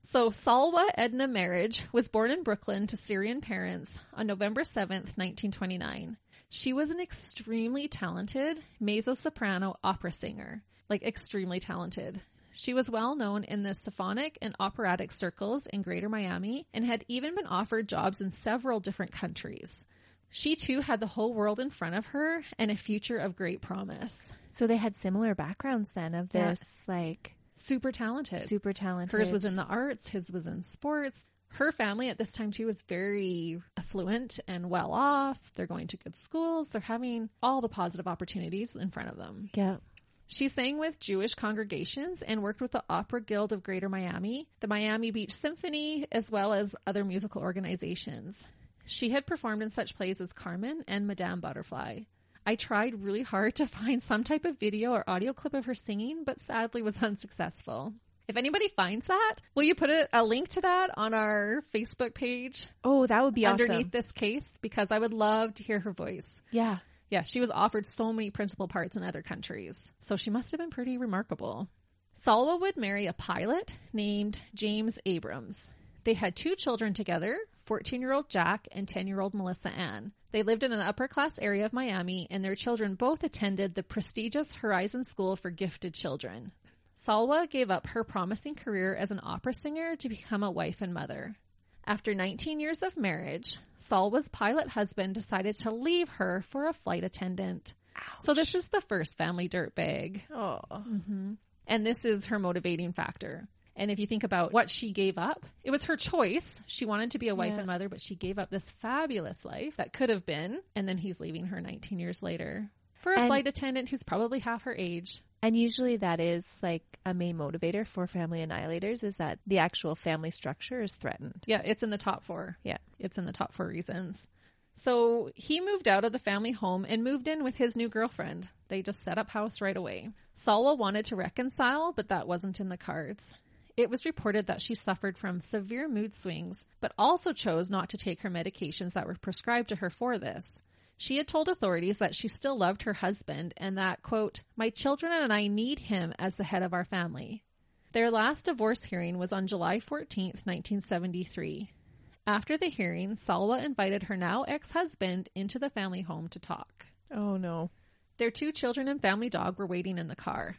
so Salwa Edna Merhige was born in Brooklyn to Syrian parents on November 7th, 1929. She was an extremely talented mezzo-soprano opera singer, like extremely talented. She was well known in the symphonic and operatic circles in Greater Miami and had even been offered jobs in several different countries. She too had the whole world in front of her and a future of great promise. So they had similar backgrounds then of Yeah. this, like, Super talented. super talented. Hers was in the arts, his was in sports. Her family at this time too was very affluent and well off. They're going to good schools. They're having all the positive opportunities in front of them. Yeah. She sang with Jewish congregations and worked with the Opera Guild of Greater Miami, the Miami Beach Symphony, as well as other musical organizations. She had performed in such plays as Carmen and Madame Butterfly. I tried really hard to find some type of video or audio clip of her singing, but sadly was unsuccessful. If anybody finds that, will you put a, a link to that on our Facebook page Oh, that would be awesome. underneath this case? Because I would love to hear her voice. Yeah. Yeah, she was offered so many principal parts in other countries, so she must have been pretty remarkable. Salwa would marry a pilot named James Abrams. They had two children together 14 year old Jack and 10 year old Melissa Ann. They lived in an upper class area of Miami, and their children both attended the prestigious Horizon School for Gifted Children. Salwa gave up her promising career as an opera singer to become a wife and mother. After 19 years of marriage, Salwa's pilot husband decided to leave her for a flight attendant. Ouch. So this is the first family dirtbag. Oh. And this is her motivating factor. And if you think about what she gave up, it was her choice. She wanted to be a wife Yeah. and mother, but she gave up this fabulous life that could have been. And then he's leaving her 19 years later. for a And- flight attendant who's probably half her age. And usually that is like a main motivator for family annihilators is that the actual family structure is threatened. Yeah, it's in the top four. Yeah. It's in the top four reasons. So he moved out of the family home and moved in with his new girlfriend. They just set up house right away. Salwa wanted to reconcile, but that wasn't in the cards. It was reported that she suffered from severe mood swings, but also chose not to take her medications that were prescribed to her for this. She had told authorities that she still loved her husband and that, quote, my children and I need him as the head of our family. Their last divorce hearing was on July 14th, 1973. After the hearing, Salwa invited her now ex husband into the family home to talk. Oh no. Their two children and family dog were waiting in the car.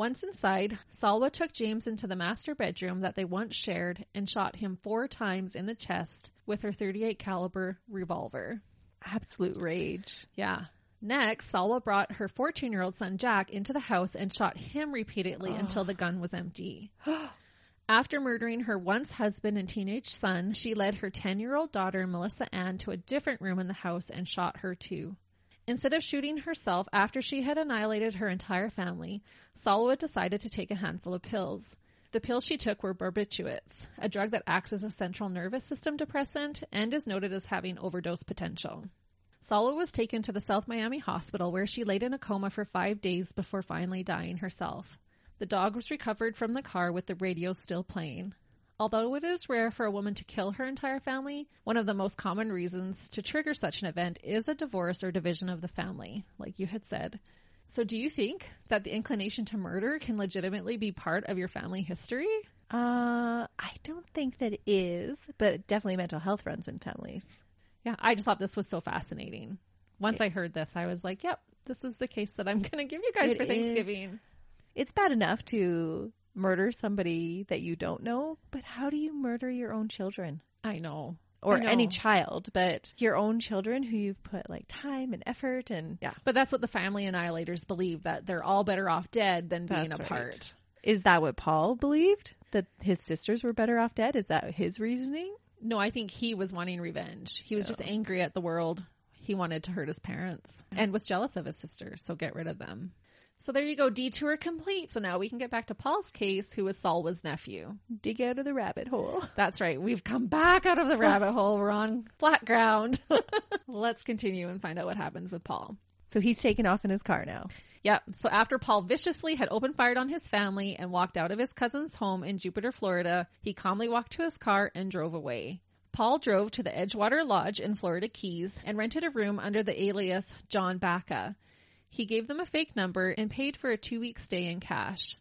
Once inside, Salwa took James into the master bedroom that they once shared and shot him four times in the chest with her 38 caliber revolver. Absolute rage. Yeah. Next, Salwa brought her 14 year old son Jack into the house and shot him repeatedly until the gun was empty. After murdering her once husband and teenage son, she led her 10 year old daughter, Melissa Ann, to a different room in the house and shot her too. Instead of shooting herself after she had annihilated her entire family, Salwa decided to take a handful of pills. The pills she took were barbiturates, a drug that acts as a central nervous system depressant and is noted as having overdose potential. Salwa was taken to the South Miami hospital where she laid in a coma for five days before finally dying herself. The dog was recovered from the car with the radio still playing. Although it is rare for a woman to kill her entire family, one of the most common reasons to trigger such an event is a divorce or division of the family, like you had said. So, do you think that the inclination to murder can legitimately be part of your family history? Uh, I don't think that it is, but definitely mental health runs in families. Yeah, I just thought this was so fascinating. Once I heard this, I was like, yep, this is the case that I'm going to give you guys It for is. Thanksgiving. It's bad enough to murder somebody that you don't know, but how do you murder your own children? I know. Or I any child, but your own children who you've put like time and effort and yeah. But that's what the family annihilators believe that they're all better off dead than being That's right. apart. Is that what Paul believed? That his sisters were better off dead? Is that his reasoning? No, I think he was wanting revenge. He was just oh. angry at the world. He wanted to hurt his parents and was jealous of his sisters, so get rid of them. So there you go, detour complete. So now we can get back to Paul's case, who was Salwa's nephew. Dig out of the rabbit hole. That's right. We've come back out of the rabbit hole. We're on flat ground. Let's continue and find out what happens with Paul. So he's taken off in his car now. Yep. So after Paul viciously had opened fired on his family and walked out of his cousin's home in Jupiter, Florida, he calmly walked to his car and drove away. Paul drove to the Edgewater Lodge in Florida Keys and rented a room under the alias John Baca. He gave them a fake number and paid for a two week stay in cash.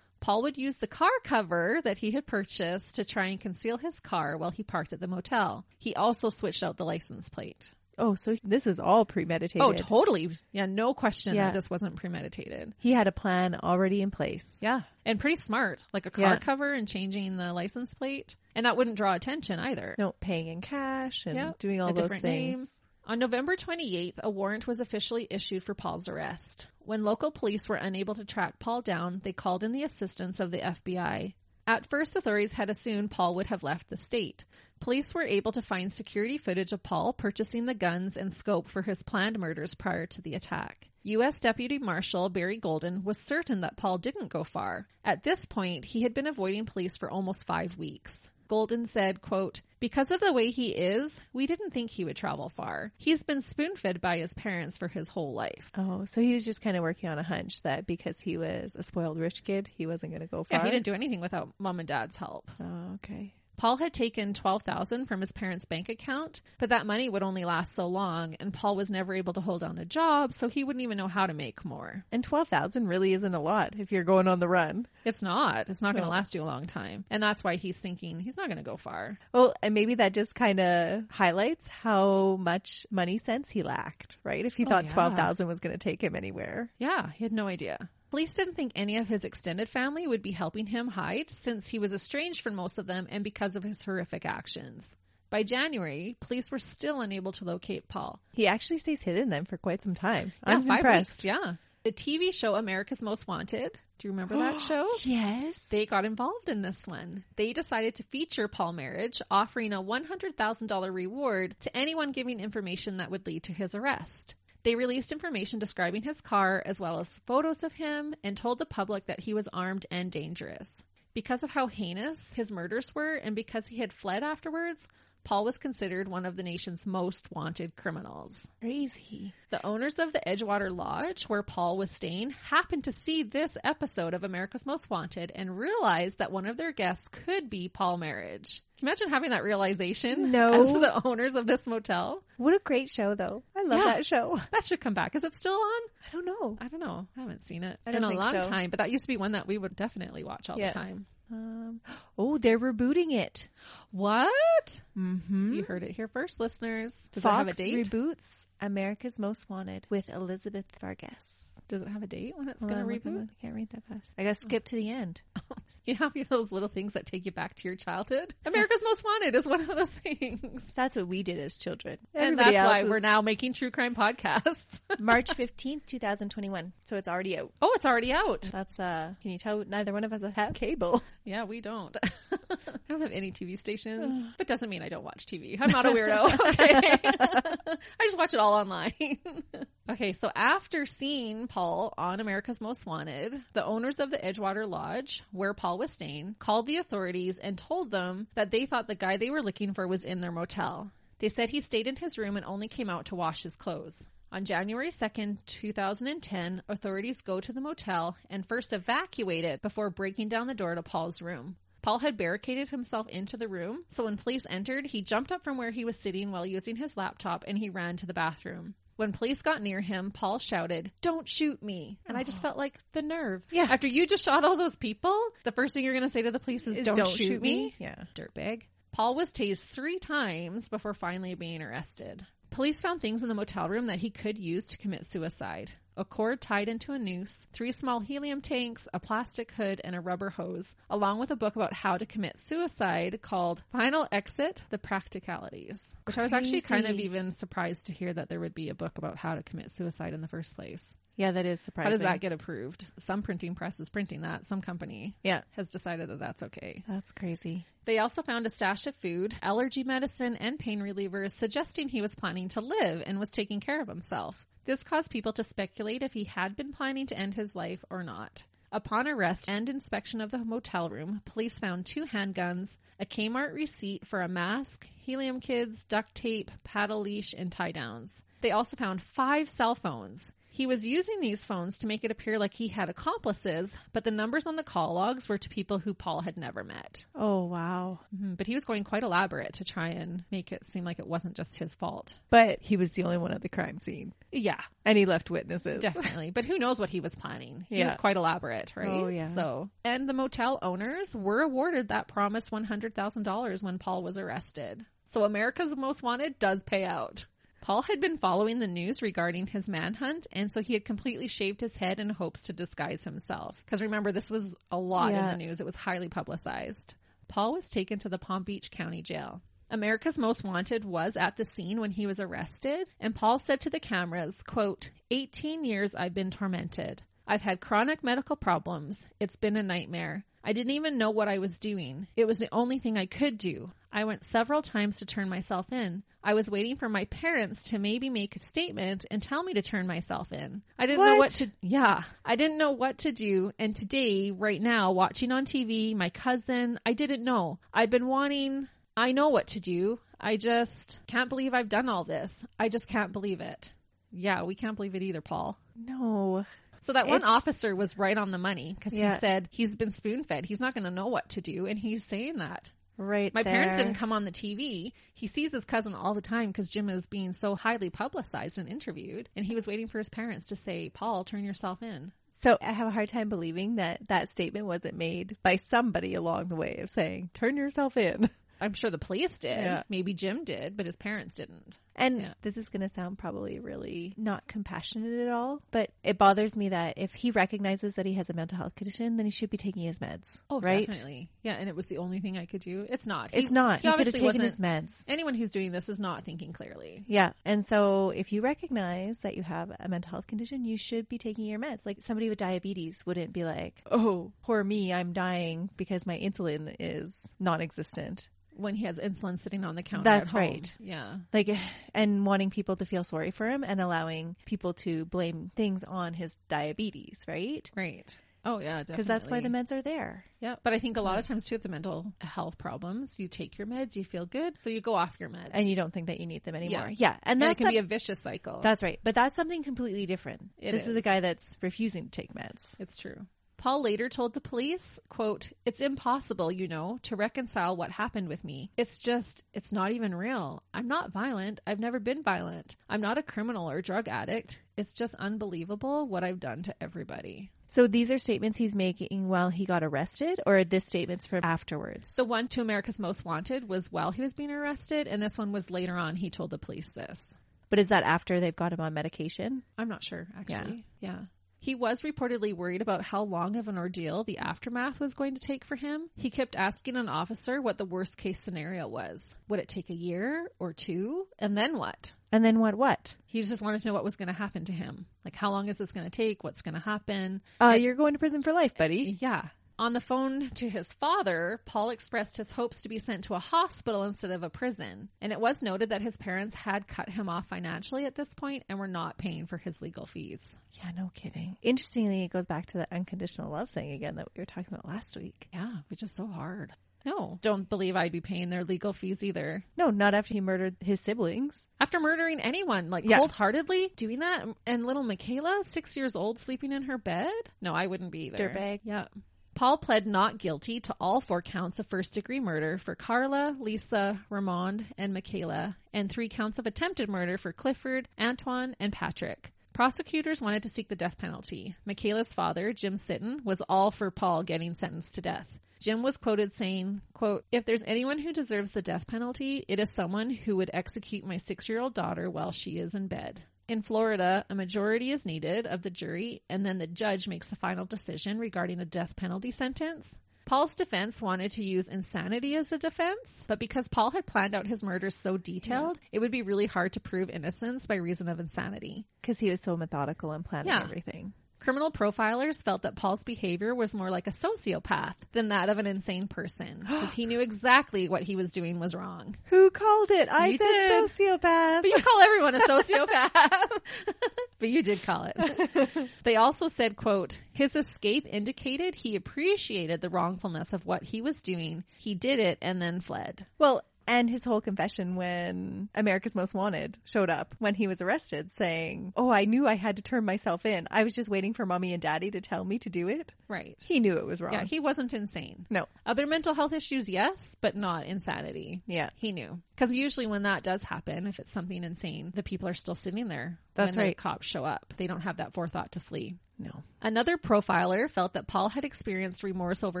Paul would use the car cover that he had purchased to try and conceal his car while he parked at the motel. He also switched out the license plate. Oh, so this is all premeditated. Oh, totally. Yeah, no question Yeah. that this wasn't premeditated. he had a plan already in place. Yeah. And pretty smart. Like a car Yeah. cover and changing the license plate. And that wouldn't draw attention either. No, paying in cash and Yeah, doing all a those things. name. On November 28th, a warrant was officially issued for Paul's arrest. When local police were unable to track Paul down, they called in the assistance of the FBI. At first, authorities had assumed Paul would have left the state. Police were able to find security footage of Paul purchasing the guns and scope for his planned murders prior to the attack. U.S. Deputy Marshal Barry Golden was certain that Paul didn't go far. At this point, he had been avoiding police for almost five weeks. Golden said, quote, Because of the way he is, we didn't think he would travel far. He's been spoon fed by his parents for his whole life. Oh, so he was just kind of working on a hunch that because he was a spoiled rich kid, he wasn't going to go far. Yeah, he didn't do anything without mom and dad's help. Oh, okay. Paul had taken 12,000 from his parents' bank account, but that money would only last so long and Paul was never able to hold down a job, so he wouldn't even know how to make more. And 12,000 really isn't a lot if you're going on the run. It's not. It's not going to last you a long time. And that's why he's thinking he's not going to go far. Well, and maybe that just kind of highlights how much money sense he lacked, right? If he Oh, thought yeah. 12,000 was going to take him anywhere. Yeah, he had no idea. Police didn't think any of his extended family would be helping him hide since he was estranged from most of them and because of his horrific actions. By January, police were still unable to locate Paul. He actually stays hidden then for quite some time. Yeah, I'm five impressed. weeks. Yeah. The TV show America's Most Wanted. Do you remember that show? Yes. They got involved in this one. They decided to feature Paul Merhige, offering a $100,000 reward to anyone giving information that would lead to his arrest. They released information describing his car as well as photos of him and told the public that he was armed and dangerous. Because of how heinous his murders were and because he had fled afterwards, Paul was considered one of the nation's most wanted criminals. Crazy. The owners of the Edgewater Lodge, where Paul was staying, happened to see this episode of America's Most Wanted and realized that one of their guests could be Paul Merhige. Can you imagine having that realization No. as the owners of this motel? What a great show, though. I love Yeah. that show. That should come back. Is it still on? I don't know. I don't know. I haven't seen it in a long so. time, but that used to be one that we would definitely watch all Yeah. the time. Um, oh, they're rebooting it. What? Mm-hmm. You heard it here first, listeners. Does Fox it have a date? reboots America's Most Wanted with Elizabeth Vargas. Does it have a date when it's going to reboot? I can't read that fast. I gotta skip to the end. You have those little things that take you back to your childhood. America's Most Wanted is one of those things. That's what we did as children. and that's why else we're now making true crime podcasts. March 15th, 2021. So it's already out. oh, it's already out. That's, uh, can you tell neither one of us have cable? Yeah, we don't. I don't have any TV stations, but doesn't mean I don't watch TV. I'm not a weirdo. Okay. I just watch it all online. okay, so after seeing Paul on America's Most Wanted, the owners of the Edgewater Lodge, where Paul was staying, called the authorities and told them that they thought the guy they were looking for was in their motel. They said he stayed in his room and only came out to wash his clothes. On January 2nd, 2010, authorities go to the motel and first evacuate it before breaking down the door to Paul's room. Paul had barricaded himself into the room, so when police entered, he jumped up from where he was sitting while using his laptop and he ran to the bathroom. When police got near him, Paul shouted, Don't shoot me. And I just oh. felt like the nerve. Yeah. After you just shot all those people, the first thing you're going to say to the police is, Is Don't, shoot, me Yeah. dirtbag. Paul was tased three times before finally being arrested. Police found things in the motel room that he could use to commit suicide. A cord tied into a noose, three small helium tanks, a plastic hood, and a rubber hose, along with a book about how to commit suicide called Final Exit The Practicalities. Which I was actually kind of even surprised to hear that there would be a book about how to commit suicide in the first place. Yeah, that is surprising. How does that get approved? Some printing press is printing that, some company Yeah. has decided that that's okay. That's crazy. They also found a stash of food, allergy medicine, and pain relievers, suggesting he was planning to live and was taking care of himself. This caused people to speculate if he had been planning to end his life or not. Upon arrest and inspection of the motel room, police found two handguns, a Kmart receipt for a mask, helium kids, duct tape, paddle leash, and tie downs. They also found five cell phones. He was using these phones to make it appear like he had accomplices, but the numbers on the call logs were to people who Paul had never met. Oh, wow. Mhm, But he was going quite elaborate to try and make it seem like it wasn't just his fault. But he was the only one at the crime scene. Yeah, And he left witnesses. definitely. but who knows what he was planning? He was quite elaborate, right? Oh, yeah. So, and the motel owners were awarded that promised $100,000 when Paul was arrested. So America's Most Wanted does pay out. Paul had been following the news regarding his manhunt, and so he had completely shaved his head in hopes to disguise himself. Because remember, this was a lot Yeah. in the news. It was highly publicized. Paul was taken to the Palm Beach County Jail. America's Most Wanted was at the scene when he was arrested, and Paul said to the cameras, quote, 18 years I've been tormented. I've had chronic medical problems. It's been a nightmare. I didn't even know what I was doing. It was the only thing I could do. I went several times to turn myself in. I was waiting for my parents to maybe make a statement and tell me to turn myself in. I didn't know what What? to yeah, I didn't know what to do and today right now watching on TV my cousin, I didn't know. I've been wanting I know what to do. I just can't believe I've done all this. I just can't believe it. Yeah, we can't believe it either, Paul. No. So that one It's- officer was right on the money because Yeah. he said he's been spoon fed. He's not going to know what to do. And he's saying that. Right My parents didn't come on the TV. He sees his cousin all the time because Jim is being so highly publicized and interviewed. And he was waiting for his parents to say, Paul, turn yourself in. So I have a hard time believing that that statement wasn't made by somebody along the way of saying, turn yourself in. I'm sure the police did. Yeah. Maybe Jim did, but his parents didn't. And Yeah. this is going to sound probably really not compassionate at all, but it bothers me that if he recognizes that he has a mental health condition, then he should be taking his meds. Oh, right? definitely. Yeah, and it was the only thing I could do. It's not. It's not. He, could have taken his meds. Anyone who's doing this is not thinking clearly. Yeah. And so if you recognize that you have a mental health condition, you should be taking your meds. Like somebody with diabetes wouldn't be like, oh, poor me, I'm dying because my insulin is non existent. When he has insulin sitting on the counter. That's at home. right. Yeah. like and wanting people to feel sorry for him and allowing people to blame things on his diabetes, right? Right. Oh yeah. Because that's why the meds are there. Yeah, but I think a lot of times too with the mental health problems, you take your meds, you feel good, so you go off your meds. And you don't think that you need them anymore. Yeah. Yeah. And And it that's can some- be a vicious cycle. that's right. But that's something completely different. It this is. is. a guy that's refusing to take meds. It's true. Paul later told the police, quote, It's impossible, you know, to reconcile what happened with me. It's just, it's not even real. I'm not violent. I've never been violent. I'm not a criminal or drug addict. It's just unbelievable what I've done to everybody. So these are statements he's making while he got arrested, or are this statements from afterwards? The one to America's Most Wanted was while he was being arrested, and this one was later on. He told the police this. But is that after they've got him on medication? I'm not sure, actually. Yeah. He was reportedly worried about how long of an ordeal the aftermath was going to take for him. He kept asking an officer what the worst case scenario was. Would it take a year or two? And then what? And then what? What? He just wanted to know what was going to happen to him. Like, how long is this going to take? What's going to happen? Uh, you're going to prison for life, buddy. Yeah. On the phone to his father, Paul expressed his hopes to be sent to a hospital instead of a prison. And it was noted that his parents had cut him off financially at this point and were not paying for his legal fees. Yeah, no kidding. Interestingly, it goes back to the unconditional love thing again that we were talking about last week. Yeah, which is so hard. No, don't believe I'd be paying their legal fees either. No, not after he murdered his siblings. After murdering anyone, like Yeah. cold heartedly doing that, and little Michaela, six years old, sleeping in her bed? No, I wouldn't be either. Dirtbag. Yeah. Paul pled not guilty to all four counts of first degree murder for Carla, Lisa, Ramond, and Michaela, and three counts of attempted murder for Clifford, Antoine, and Patrick. Prosecutors wanted to seek the death penalty. Michaela's father, Jim Sitton, was all for Paul getting sentenced to death. Jim was quoted saying, quote, If there's anyone who deserves the death penalty, it is someone who would execute my six year old daughter while she is in bed. In Florida, a majority is needed of the jury, and then the judge makes the final decision regarding a death penalty sentence. Paul's defense wanted to use insanity as a defense, but because Paul had planned out his murders so detailed, it would be really hard to prove innocence by reason of insanity. Because he was so methodical and planning Yeah. everything. Criminal profilers felt that Paul's behavior was more like a sociopath than that of an insane person because he knew exactly what he was doing was wrong. Who called it? I You said did. sociopath. But you call everyone a sociopath. but you did call it. They also said, quote, his escape indicated he appreciated the wrongfulness of what he was doing. He did it and then fled. Well, and his whole confession when America's Most Wanted showed up when he was arrested saying, Oh, I knew I had to turn myself in. I was just waiting for mommy and daddy to tell me to do it. Right. He knew it was wrong. Yeah, he wasn't insane. no. Other mental health issues, yes, but not insanity. Yeah. He knew. Because usually when that does happen, if it's something insane, the people are still sitting there That's when the right. cops show up. They don't have that forethought to flee. No. Another profiler felt that Paul had experienced remorse over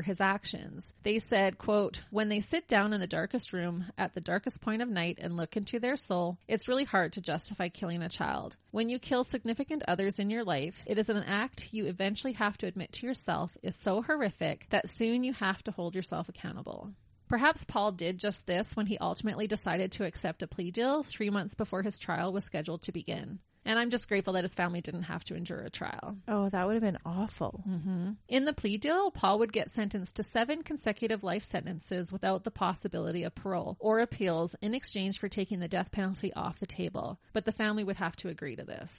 his actions. They said, quote, when they sit down in the darkest room at the darkest point of night and look into their soul, it's really hard to justify killing a child. When you kill significant others in your life, it is an act you eventually have to admit to yourself is so horrific that soon you have to hold yourself accountable. Perhaps Paul did just this when he ultimately decided to accept a plea deal three months before his trial was scheduled to begin. And I'm just grateful that his family didn't have to endure a trial. Oh, that would have been awful. Mm-hmm. In the plea deal, Paul would get sentenced to seven consecutive life sentences without the possibility of parole or appeals in exchange for taking the death penalty off the table. But the family would have to agree to this.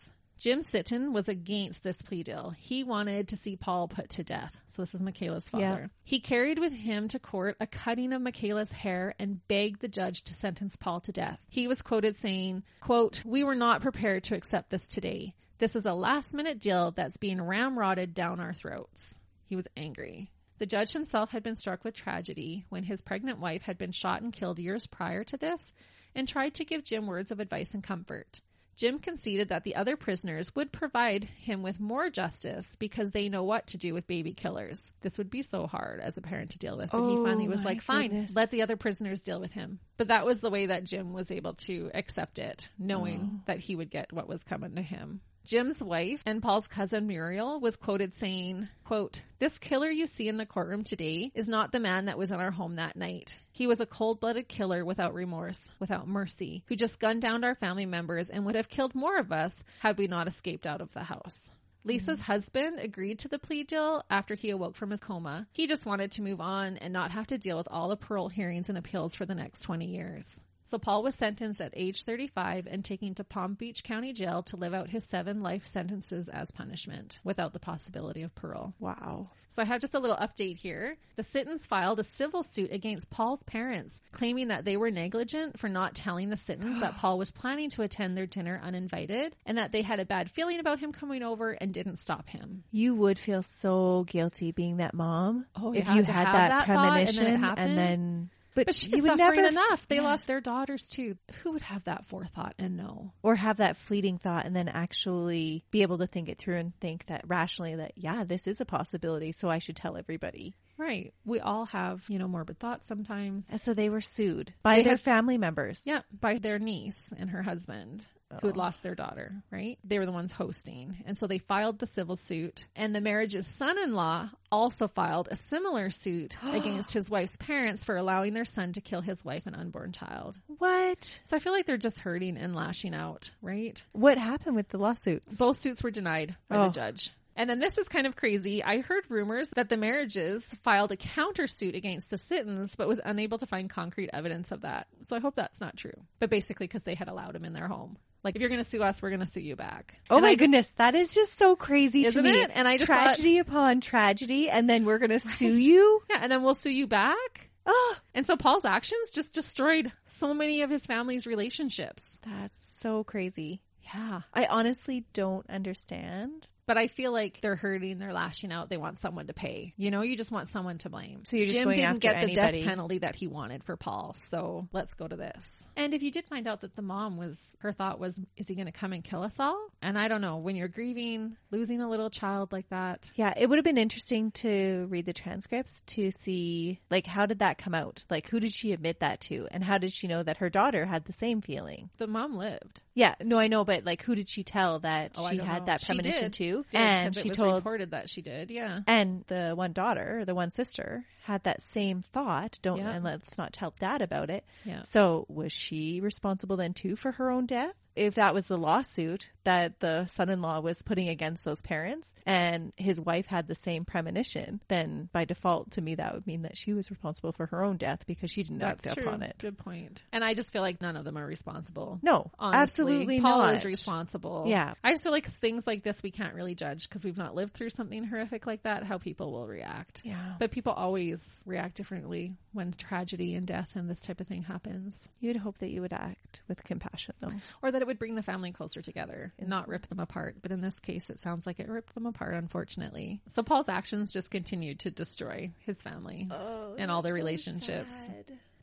Jim Sitton was against this plea deal. He wanted to see Paul put to death. So this is Michaela's father. Yeah. He carried with him to court a cutting of Michaela's hair and begged the judge to sentence Paul to death. He was quoted saying, quote, We were not prepared to accept this today. This is a last minute deal that's being ramrodded down our throats. He was angry. The judge himself had been struck with tragedy when his pregnant wife had been shot and killed years prior to this and tried to give Jim words of advice and comfort. Jim conceded that the other prisoners would provide him with more justice because they know what to do with baby killers. This would be so hard as a parent to deal with. But he Oh, finally was like, fine, goodness. let the other prisoners deal with him. But that was the way that Jim was able to accept it, knowing Oh. that he would get what was coming to him. Jim's wife and Paul's cousin Muriel was quoted saying, quote, This killer you see in the courtroom today is not the man that was in our home that night. He was a cold-blooded killer without remorse, without mercy, who just gunned down our family members and would have killed more of us had we not escaped out of the house. Lisa's mm-hmm. husband agreed to the plea deal after he awoke from his coma. He just wanted to move on and not have to deal with all the parole hearings and appeals for the next 20 years. So Paul was sentenced at age 35 and taken to Palm Beach County Jail to live out his seven life sentences as punishment without the possibility of parole. Wow. So I have just a little update here. The Sittons filed a civil suit against Paul's parents, claiming that they were negligent for not telling the Sittons that Paul was planning to attend their dinner uninvited and that they had a bad feeling about him coming over and didn't stop him. You would feel so guilty being that mom Oh, if you had that, that thought and then it premonition happened? then but, But she's suffering never enough. They Yeah. lost their daughters too. Who would have that forethought and know? or have that fleeting thought and then actually be able to think it through and think that rationally that yeah this is a possibility so i should tell everybody Right. We all have, you know, morbid thoughts sometimes. and so they were sued by They their had- family members Yeah, by their niece and her husband who had Oh. lost their daughter, right? They were the ones hosting. And so they filed the civil suit. And the Merhige's son in law also filed a similar suit against his wife's parents for allowing their son to kill his wife and unborn child. what So I feel like they're just hurting and lashing out, right? what happened with the lawsuits Both suits were denied by Oh. the judge. And then this is kind of crazy. I heard rumors that the Merhiges filed a countersuit against the Sittons, but was unable to find concrete evidence of that. So I hope that's not true. But basically, because they had allowed him in their home. Like, if you're going to sue us, we're going to sue you back. oh And my just- goodness that is just so crazy Isn't me it? And I just thought- tragedy upon tragedy and then we're gonna sue you Yeah, and then we'll sue you back. oh And so Paul's actions just destroyed so many of his family's relationships. that's so crazy Yeah. i honestly don't understand But I feel like they're hurting, they're lashing out, they want someone to pay. You know, you just want someone to blame. So just Jim going didn't get the anybody. death penalty that he wanted for Paul. So let's go to this. And if you did find out that the mom was, her thought was, is he going to come and kill us all? And I don't know, when you're grieving, losing a little child like that, Yeah, it would have been interesting to read the transcripts to see like how did that come out? Like who did she admit that to and how did she know that her daughter had the same feeling? the mom lived. Yeah, no, I know, but like who did she tell that Oh, she had know. that premonition did. to? Did, and she told reported that she did. Yeah. and the one daughter, the one sister, had that same thought. Don't Yeah. and let's not tell dad about it. Yeah. So was she responsible then too for her own death? If that was the lawsuit that the son-in-law was putting against those parents and his wife had the same premonition, then by default to me that would mean that she was responsible for her own death because she didn't That's act true. upon it. Good point. And I just feel like none of them are responsible. No, Honestly. absolutely Paul not. is responsible. Yeah. I just feel like things like this we can't really judge because we've not lived through something horrific like that, how people will react. Yeah. But people always react differently when tragedy and death and this type of thing happens. You would hope that you would act with compassion though. Or that it would bring the family closer together and not rip them apart. But in this case, it sounds like it ripped them apart, unfortunately. So Paul's actions just continued to destroy his family Oh, and all their relationships.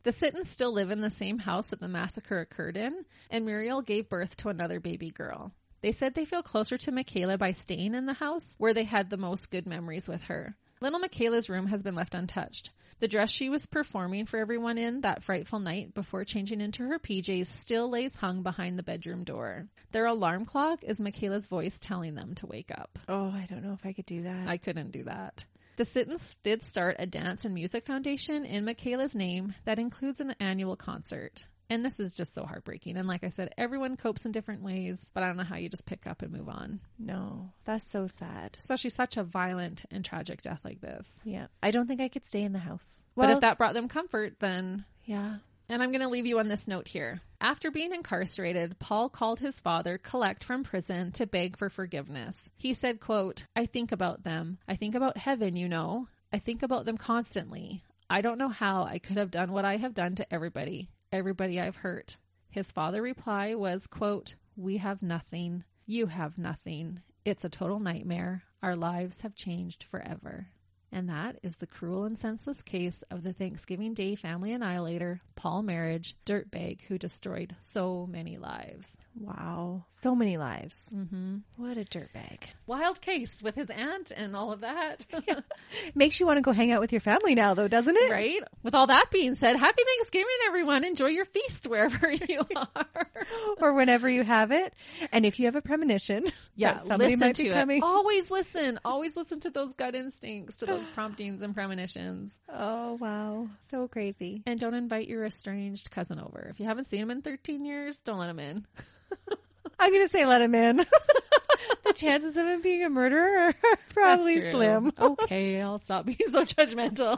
The Sittons still live in the same house that the massacre occurred in, and Muriel gave birth to another baby girl. They said they feel closer to Michaela by staying in the house where they had the most good memories with her. Little Michaela's room has been left untouched. The dress she was performing for everyone in that frightful night before changing into her PJs still lays hung behind the bedroom door. Their alarm clock is Michaela's voice telling them to wake up. Oh, I don't know if I could do that. I couldn't do that. The Sittons did start a dance and music foundation in Michaela's name that includes an annual concert. And this is just so heartbreaking. And like I said, everyone copes in different ways, but I don't know how you just pick up and move on. no, that's so sad. Especially such a violent and tragic death like this. Yeah, I don't think I could stay in the house. but if that brought them comfort, then yeah, And I'm going to leave you on this note here. After being incarcerated, Paul called his father collect from prison to beg for forgiveness. He said, quote, I think about them. I think about heaven, you know. I think about them constantly. I don't know how I could have done what I have done to everybody, everybody I've hurt. His father reply was, quote, We have nothing. You have nothing. It's a total nightmare. Our lives have changed forever. And that is the cruel and senseless case of the Thanksgiving Day family annihilator, Paul Merhige, dirtbag who destroyed so many lives. wow, so many lives. hmm What a dirtbag. Wild case with his aunt and all of that. Makes you want to go hang out with your family now, though, doesn't it? right? With all that being said, happy Thanksgiving, everyone. Enjoy your feast wherever you are. or whenever you have it. And if you have a premonition, Yeah, somebody listen might to be it. coming. Always listen. Always listen to those gut instincts, to those promptings and premonitions. Oh wow, so crazy. And don't invite your estranged cousin over. If you haven't seen him in 13 years, don't let him in. I'm gonna say let him in. the chances of him being a murderer are probably slim. okay, I'll stop being so judgmental.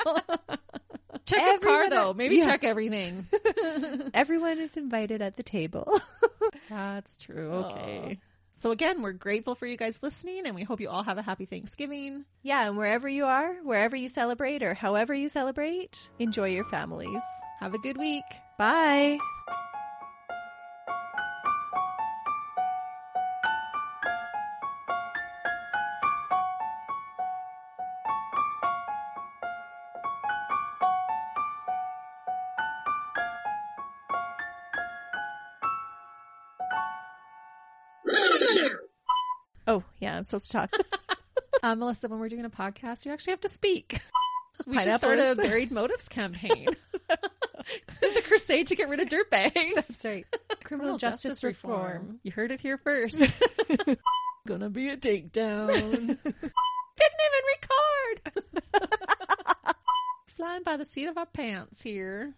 check his car Everyone- though. Maybe yeah. check everything. Everyone is invited at the table. That's true. Okay. So again, we're grateful for you guys listening and we hope you all have a happy Thanksgiving. yeah, and wherever you are, wherever you celebrate or however you celebrate, enjoy your families. Have a good week. Bye. Oh, supposed to talk. Uh, Melissa, when we're doing a podcast, you actually have to speak. We should start a buried motives campaign. the crusade to get rid of dirtbags. That's right. Criminal, justice, reform. You heard it here first. Gonna be a takedown. Didn't even record. Flying by the seat of our pants here.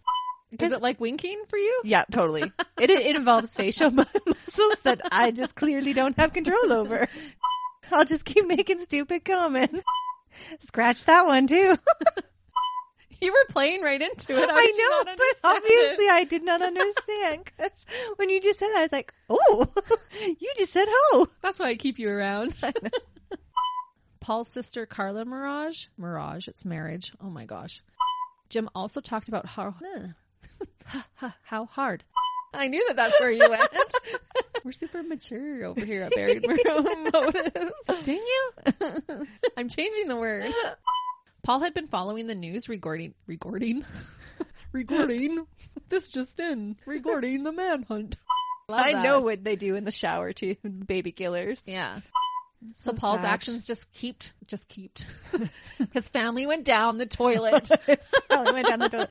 Is it like winking for you? Yeah, totally. It it involves facial muscles that I just clearly don't have control over. I'll just keep making stupid comments. Scratch that one too. You were playing right into it. How I know, but obviously it? I did not understand because when you just said that, I was like, "Oh, you just said ho." That's why I keep you around. Paul's sister Carla Mirage, Mirage, it's Merhige. Oh my gosh. Jim also talked about how how hard. I knew that that's where you went. We're super mature over here at Buried Motives. Dang you? I'm changing the word. Paul had been following the news regarding regarding regarding this just in regarding the manhunt. Love I that. know what they do in the shower too, baby killers. Yeah. So, So Paul's sad. actions just kept, just kept. His family went down the toilet. Probably went down the toilet.